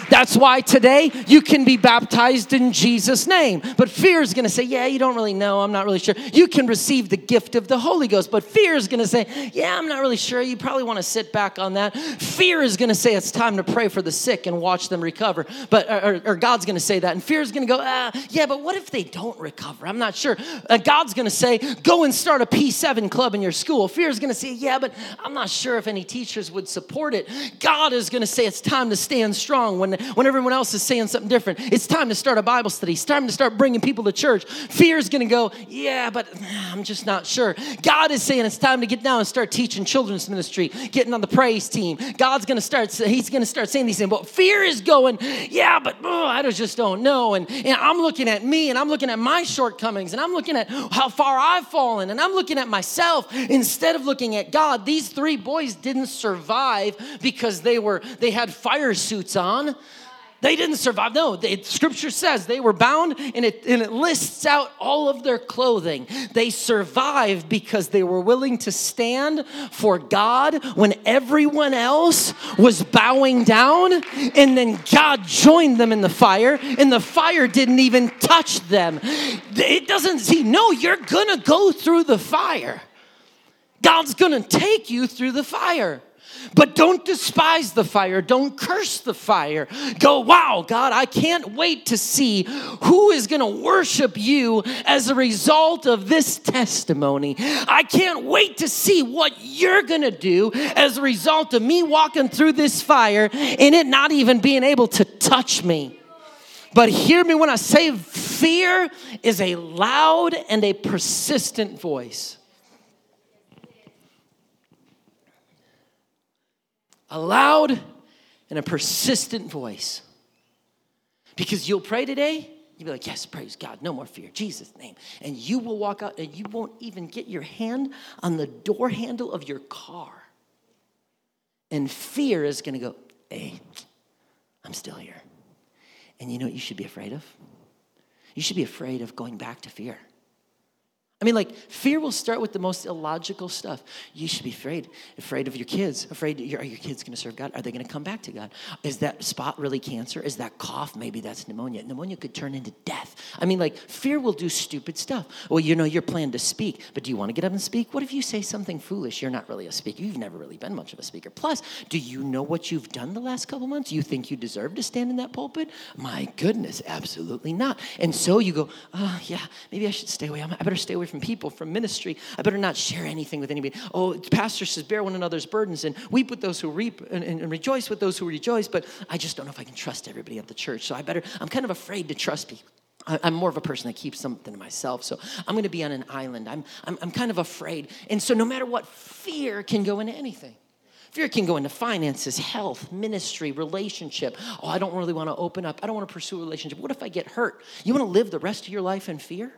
Speaker 1: That's why today you can be baptized in Jesus' name. But fear is going to say, Yeah, you don't really know. I'm not really sure. You can receive the gift of the Holy Ghost. But fear is going to say, Yeah, I'm not really sure. You probably want to sit back on that. Fear is going to say it's time to pray for the sick and watch them recover. But or, or God's going to say that. And fear is going to go, ah, Yeah, but what if they don't recover? I'm not sure. God's going to say, Go and start a P7 club in your school. Fear is going to say, Yeah, but I'm not sure if any teachers would support it. God is going to say it's time to stand strong when when everyone else is saying something different. It's time to start a Bible study. It's time to start bringing people to church. Fear is going to go, yeah, but I'm just not sure. God is saying it's time to get down and start teaching children's ministry, getting on the praise team. God's going to start, he's going to start saying these things. But fear is going, yeah, but oh, I just don't know. And, and I'm looking at me and I'm looking at my shortcomings and I'm looking at how far I've fallen and I'm looking at myself instead of looking at God. These three boys didn't survive because they were, they had fire suits on. They didn't survive. No, the scripture says they were bound and it, and it lists out all of their clothing. They survived because they were willing to stand for God when everyone else was bowing down. And then God joined them in the fire, and the fire didn't even touch them. It doesn't see, no, you're gonna go through the fire. God's gonna take you through the fire. But don't despise the fire. Don't curse the fire. Go, wow, God, I can't wait to see who is going to worship you as a result of this testimony. I can't wait to see what you're going to do as a result of me walking through this fire and it not even being able to touch me. But hear me when I say fear is a loud and a persistent voice. A loud and a persistent voice. Because you'll pray today, you'll be like, Yes, praise God, no more fear, Jesus' name. And you will walk out and you won't even get your hand on the door handle of your car. And fear is gonna go, Hey, I'm still here. And you know what you should be afraid of? You should be afraid of going back to fear. I mean, like, fear will start with the most illogical stuff. You should be afraid, afraid of your kids, afraid, are your kids going to serve God? Are they going to come back to God? Is that spot really cancer? Is that cough? Maybe that's pneumonia. Pneumonia could turn into death. I mean, like, fear will do stupid stuff. Well, you know, you're planned to speak, but do you want to get up and speak? What if you say something foolish? You're not really a speaker. You've never really been much of a speaker. Plus, do you know what you've done the last couple months? You think you deserve to stand in that pulpit? My goodness, absolutely not. And so you go, oh, yeah, maybe I should stay away. I better stay away away from people, from ministry. I better not share anything with anybody. Oh, pastor says, bear one another's burdens and weep with those who reap and, and, and rejoice with those who rejoice. But I just don't know if I can trust everybody at the church. So I better, I'm kind of afraid to trust people. I'm more of a person that keeps something to myself. So I'm going to be on an island. I'm, I'm, I'm kind of afraid. And so no matter what, fear can go into anything. Fear can go into finances, health, ministry, relationship. Oh, I don't really want to open up. I don't want to pursue a relationship. What if I get hurt? You want to live the rest of your life in fear?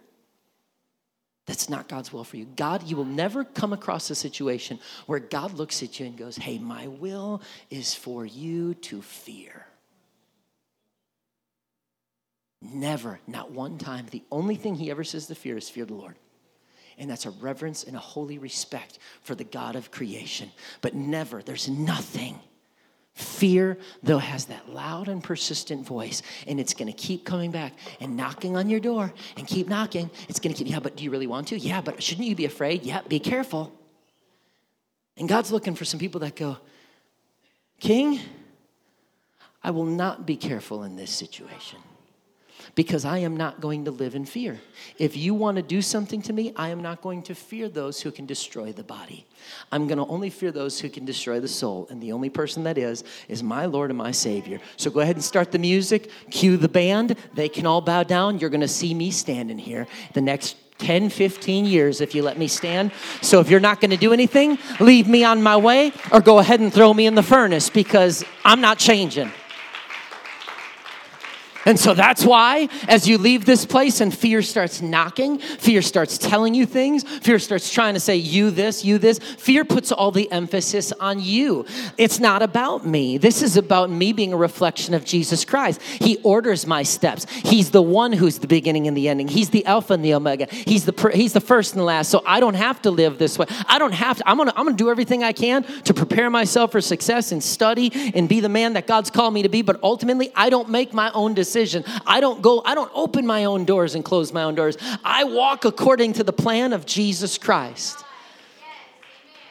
Speaker 1: That's not God's will for you. God, you will never come across a situation where God looks at you and goes, Hey, my will is for you to fear. Never, not one time. The only thing he ever says to fear is fear the Lord. And that's a reverence and a holy respect for the God of creation. But never, there's nothing Fear, though, has that loud and persistent voice, and it's going to keep coming back and knocking on your door and keep knocking. It's going to keep, yeah, but do you really want to? Yeah, but shouldn't you be afraid? Yeah, be careful. And God's looking for some people that go, King, I will not be careful in this situation because I am not going to live in fear. If you want to do something to me, I am not going to fear those who can destroy the body. I'm going to only fear those who can destroy the soul. And the only person that is, is my Lord and my Savior. So go ahead and start the music, cue the band. They can all bow down. You're going to see me standing here the next 10, 15 years if you let me stand. So if you're not going to do anything, leave me on my way or go ahead and throw me in the furnace because I'm not changing. And so that's why, as you leave this place and fear starts knocking, fear starts telling you things, fear starts trying to say, you this, you this, fear puts all the emphasis on you. It's not about me. This is about me being a reflection of Jesus Christ. He orders my steps. He's the one who's the beginning and the ending. He's the Alpha and the Omega. He's the, he's the first and the last. So I don't have to live this way. I don't have to. I'm going to I'm going to do everything I can to prepare myself for success and study and be the man that God's called me to be. But ultimately, I don't make my own decisions decision. I don't go, I don't open my own doors and close my own doors. I walk according to the plan of Jesus Christ.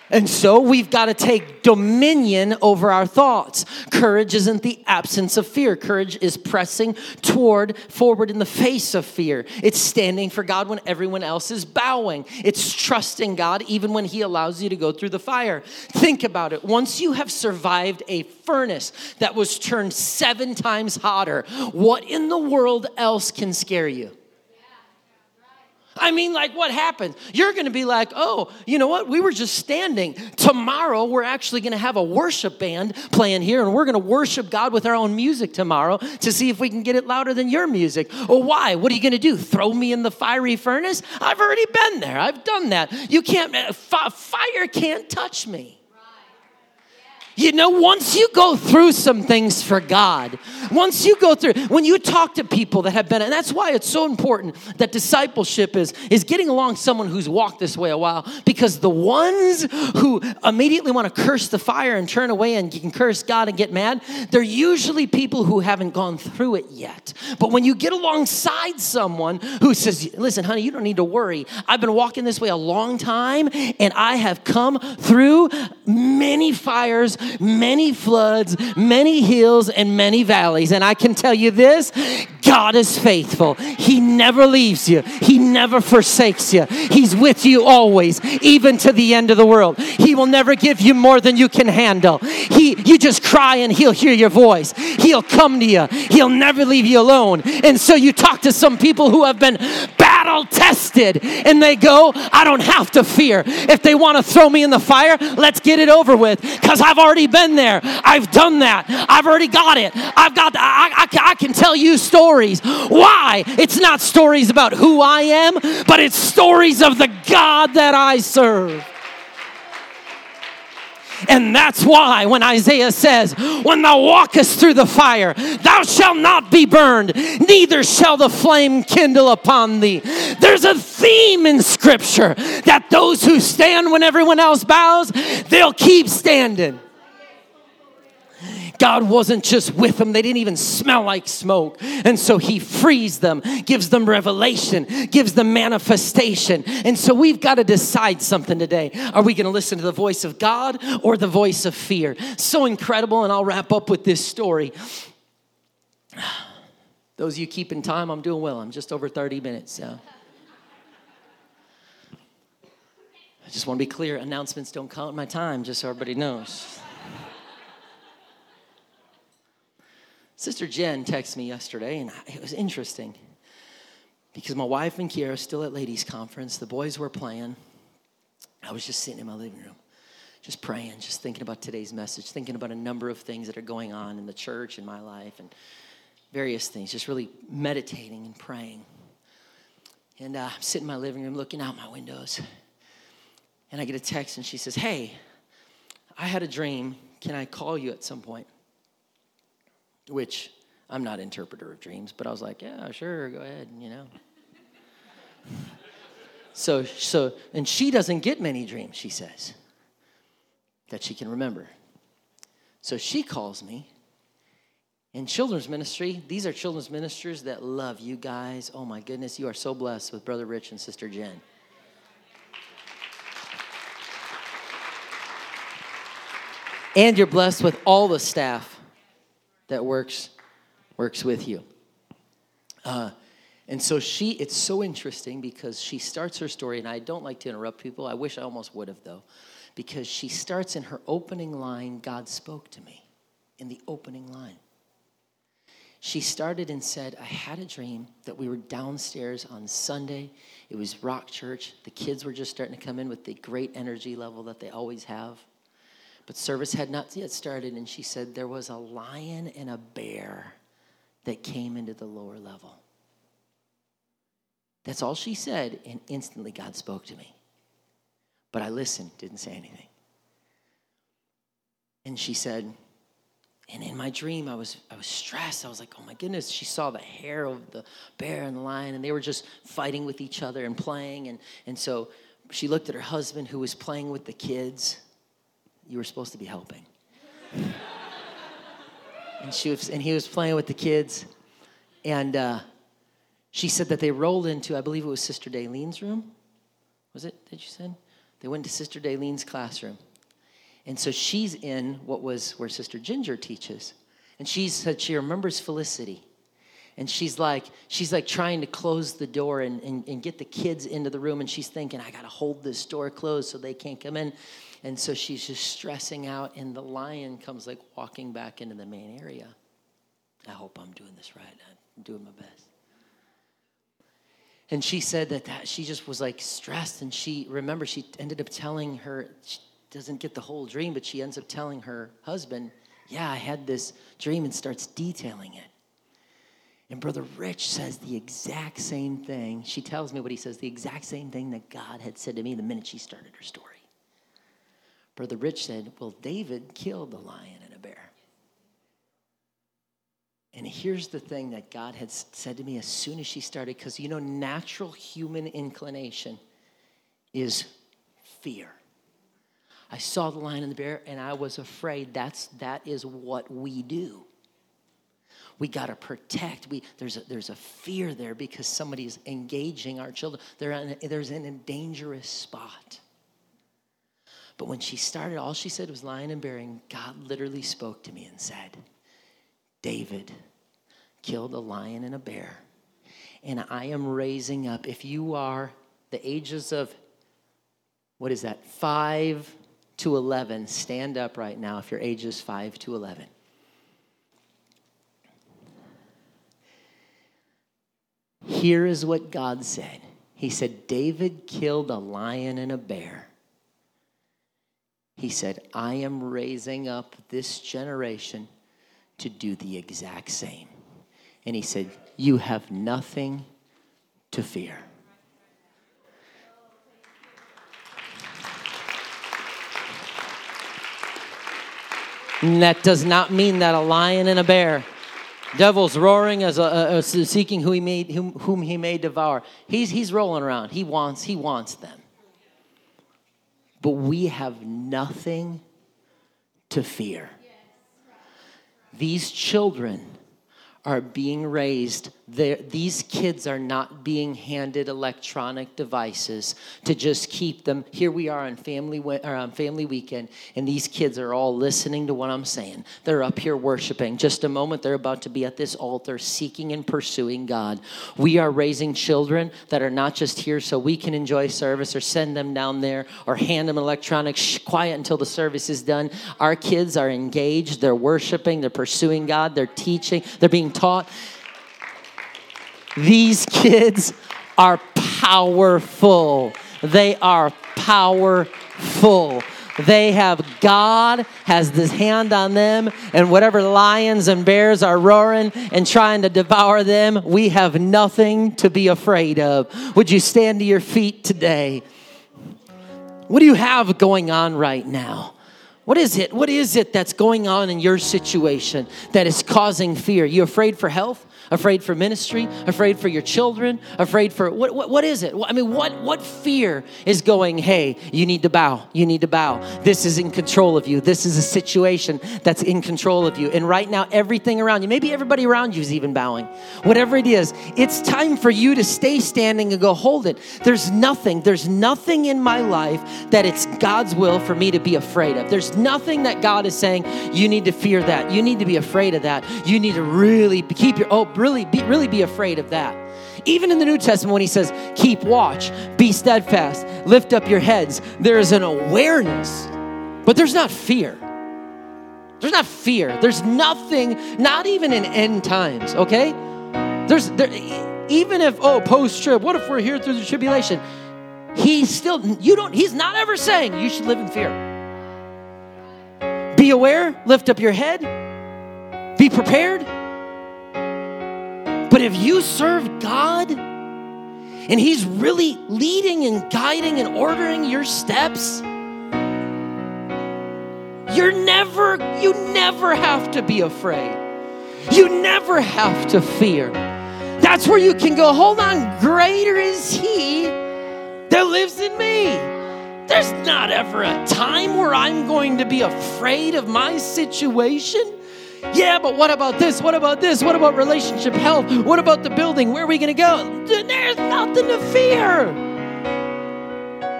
Speaker 1: And so we've got to take dominion over our thoughts. Courage isn't the absence of fear. Courage is pressing toward forward in the face of fear. It's standing for God when everyone else is bowing. It's trusting God even when He allows you to go through the fire. Think about it. Once you have survived a furnace that was turned seven times hotter, what in the world else can scare you? I mean, like, what happens? You're going to be like, oh, you know what? We were just standing. Tomorrow, we're actually going to have a worship band playing here, and we're going to worship God with our own music tomorrow to see if we can get it louder than your music. Well, why? What are you going to do? Throw me in the fiery furnace? I've already been there. I've done that. You can't, uh, fire can't touch me. You know, once you go through some things for God, once you go through, when you talk to people that have been, and that's why it's so important that discipleship is, is getting along someone who's walked this way a while, because the ones who immediately want to curse the fire and turn away and can curse God and get mad, they're usually people who haven't gone through it yet. But when you get alongside someone who says, listen, honey, you don't need to worry. I've been walking this way a long time and I have come through many fires many floods, many hills, and many valleys. And I can tell you this God is faithful. He never leaves you, He never forsakes you. He's with you always, even to the end of the world. He will never give you more than you can handle. He, you just cry and He'll hear your voice. He'll come to you. He'll never leave you alone. And so you talk to some people who have been battle tested and they go, I don't have to fear. If they want to throw me in the fire, let's get it over with because I've already been there. I've done that. I've already got it. I've got, I, I, I can tell you stories. Why? It's not stories about who I am, but it's stories of the God that I serve. And that's why when Isaiah says, When thou walkest through the fire, thou shalt not be burned, neither shall the flame kindle upon thee. There's a theme in Scripture that those who stand when everyone else bows, they'll keep standing. God wasn't just with them, they didn't even smell like smoke. And so He frees them, gives them revelation, gives them manifestation. And so we've got to decide something today. Are we going to listen to the voice of God or the voice of fear? So incredible. And I'll wrap up with this story. Those of you keeping time, I'm doing well. I'm just over 30 minutes. So. I just want to be clear announcements don't count my time, just so everybody knows. Sister Jen texted me yesterday, and it was interesting because my wife and Kiara are still at ladies' conference. The boys were playing. I was just sitting in my living room, just praying, just thinking about today's message, thinking about a number of things that are going on in the church, in my life, and various things, just really meditating and praying. And uh, I'm sitting in my living room looking out my windows, and I get a text, and she says, Hey, I had a dream. Can I call you at some point? Which I'm not interpreter of dreams, but I was like, yeah, sure, go ahead, you know. so, so, and she doesn't get many dreams, she says, that she can remember. So she calls me. In children's ministry, these are children's ministers that love you guys. Oh my goodness, you are so blessed with Brother Rich and Sister Jen. And you're blessed with all the staff that works works with you. Uh, and so she, it's so interesting because she starts her story, and I don't like to interrupt people. I wish I almost would have, though, because she starts in her opening line God spoke to me, in the opening line. she started and said, I had a dream that we were downstairs on Sunday. It was rock church. The kids were just starting to come in with the great energy level that they always have. But service had not yet started, and she said there was a lion and a bear that came into the lower level. That's all she said, and instantly God spoke to me. But I listened, didn't say anything. And she said, and in my dream, I was, I was stressed. I was like, oh my goodness. She saw the hair of the bear and the lion, and they were just fighting with each other and playing. And, and so she looked at her husband who was playing with the kids. You were supposed to be helping. and, she was, and he was playing with the kids. And uh, she said that they rolled into, I believe it was Sister Daylene's room. Was it, did you say? They went to Sister Daylene's classroom. And so she's in what was where Sister Ginger teaches. And she said she remembers Felicity. And she's like, she's like trying to close the door and, and, and get the kids into the room. And she's thinking, I gotta hold this door closed so they can't come in. And so she's just stressing out, and the lion comes like walking back into the main area. I hope I'm doing this right. I'm doing my best. And she said that, that she just was like stressed, and she remember she ended up telling her she, doesn't get the whole dream, but she ends up telling her husband, Yeah, I had this dream, and starts detailing it. And Brother Rich says the exact same thing. She tells me what he says, the exact same thing that God had said to me the minute she started her story. Brother Rich said, Well, David killed a lion and a bear. And here's the thing that God had said to me as soon as she started, because you know, natural human inclination is fear. I saw the lion and the bear and I was afraid. That's that is what we do. We got to protect. We, there's, a, there's a fear there because somebody's engaging our children. They're there's in a dangerous spot. But when she started, all she said was lion and bearing. God literally spoke to me and said, David killed a lion and a bear. And I am raising up, if you are the ages of, what is that, five to 11, stand up right now if your age is 5 to 11. Here is what God said He said, David killed a lion and a bear. He said, I am raising up this generation to do the exact same. And he said, You have nothing to fear. And that does not mean that a lion and a bear, devil's roaring as a, seeking who he whom, whom he may devour. He's, he's rolling around. He wants, he wants them. But we have nothing to fear. These children are being raised these kids are not being handed electronic devices to just keep them. Here we are on family on family weekend, and these kids are all listening to what I'm saying. They're up here worshiping. Just a moment, they're about to be at this altar, seeking and pursuing God. We are raising children that are not just here so we can enjoy service or send them down there or hand them electronic. Quiet until the service is done. Our kids are engaged. They're worshiping. They're pursuing God. They're teaching. They're being taught these kids are powerful. They are powerful. They have God has this hand on them, and whatever lions and bears are roaring and trying to devour them, we have nothing to be afraid of. Would you stand to your feet today? What do you have going on right now? What is it? What is it that's going on in your situation that is causing fear? You afraid for health? Afraid for ministry, afraid for your children, afraid for what, what, what is it? I mean, what, what fear is going, hey, you need to bow, you need to bow. This is in control of you. This is a situation that's in control of you. And right now, everything around you, maybe everybody around you is even bowing. Whatever it is, it's time for you to stay standing and go, hold it. There's nothing, there's nothing in my life that it's God's will for me to be afraid of. There's nothing that God is saying, you need to fear that. You need to be afraid of that. You need to really keep your, oh, really be, really be afraid of that. Even in the New Testament, when he says, keep watch, be steadfast, lift up your heads, there is an awareness, but there's not fear. There's not fear. There's nothing, not even in end times, okay? There's there, even if, oh, post trib, what if we're here through the tribulation? He's still, you don't, he's not ever saying you should live in fear. Be aware, lift up your head, be prepared. But if you serve God and He's really leading and guiding and ordering your steps, you're never, you never have to be afraid. You never have to fear. That's where you can go, hold on, greater is He that lives in me. There's not ever a time where I'm going to be afraid of my situation. Yeah, but what about this? What about this? What about relationship health? What about the building? Where are we going to go? There's nothing to fear.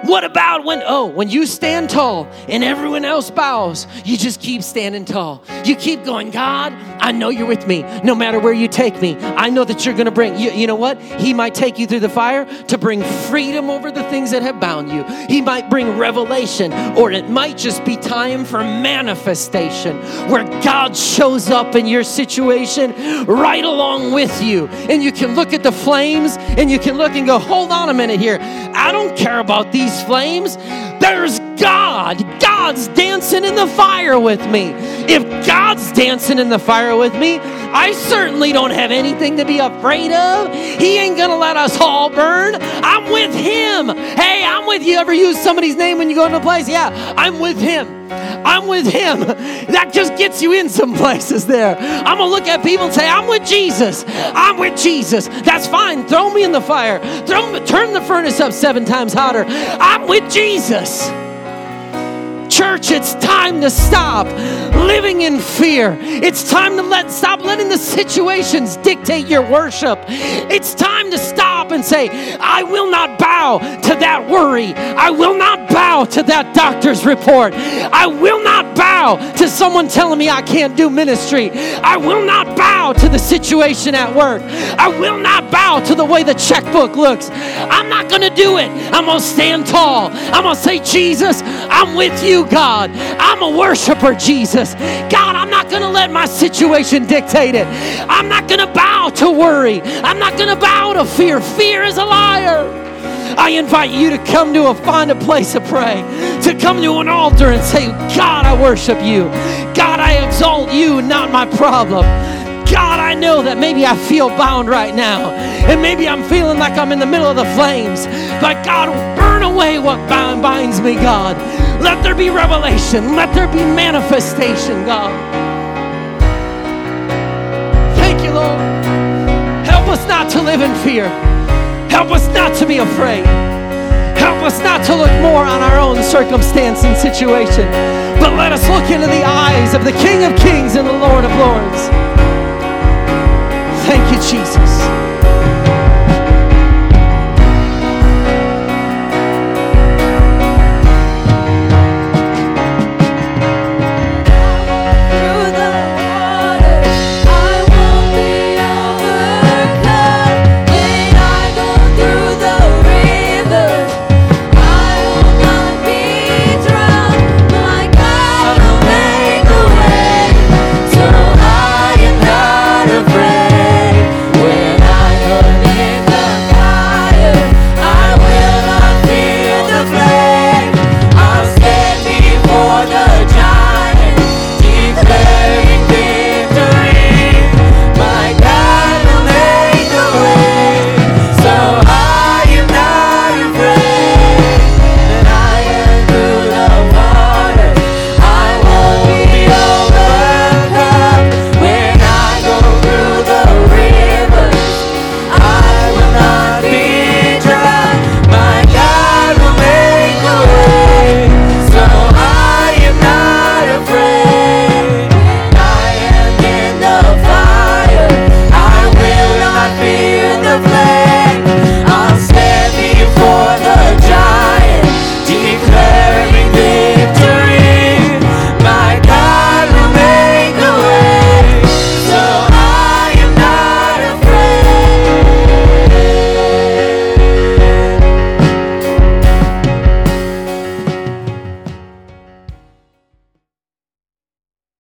Speaker 1: What about when, oh, when you stand tall and everyone else bows, you just keep standing tall. You keep going, God, I know you're with me no matter where you take me. I know that you're going to bring, you, you know what? He might take you through the fire to bring freedom over the things that have bound you. He might bring revelation, or it might just be time for manifestation where God shows up in your situation right along with you. And you can look at the flames and you can look and go, hold on a minute here. I don't care about these these flames, there's God. God's dancing in the fire with me. If God's dancing in the fire with me, I certainly don't have anything to be afraid of. He ain't gonna let us all burn. I'm with Him. Hey, I'm with you. Ever use somebody's name when you go into a place? Yeah, I'm with Him. I'm with Him. That just gets you in some places there. I'm gonna look at people and say, I'm with Jesus. I'm with Jesus. That's fine. Throw me in the fire. Throw turn the furnace up seven times hotter. I'm with Jesus. Church, it's time to stop living in fear. It's time to let stop letting the situations dictate your worship. It's time to stop and say, I will not bow to that worry. I will not bow to that doctor's report. I will not bow to someone telling me I can't do ministry. I will not bow to the situation at work. I will not bow to the way the checkbook looks. I'm not going to do it. I'm going to stand tall. I'm going to say, Jesus, I'm with you. God. I'm a worshiper, Jesus. God, I'm not going to let my situation dictate it. I'm not going to bow to worry. I'm not going to bow to fear. Fear is a liar. I invite you to come to a find a place to pray, to come to an altar and say, God, I worship you. God, I exalt you, not my problem. God, I know that maybe I feel bound right now. And maybe I'm feeling like I'm in the middle of the flames. But God, burn away what binds me, God. Let there be revelation. Let there be manifestation, God. Thank you, Lord. Help us not to live in fear. Help us not to be afraid. Help us not to look more on our own circumstance and situation, but let us look into the eyes of the King of Kings and the Lord of Lords. Jesus.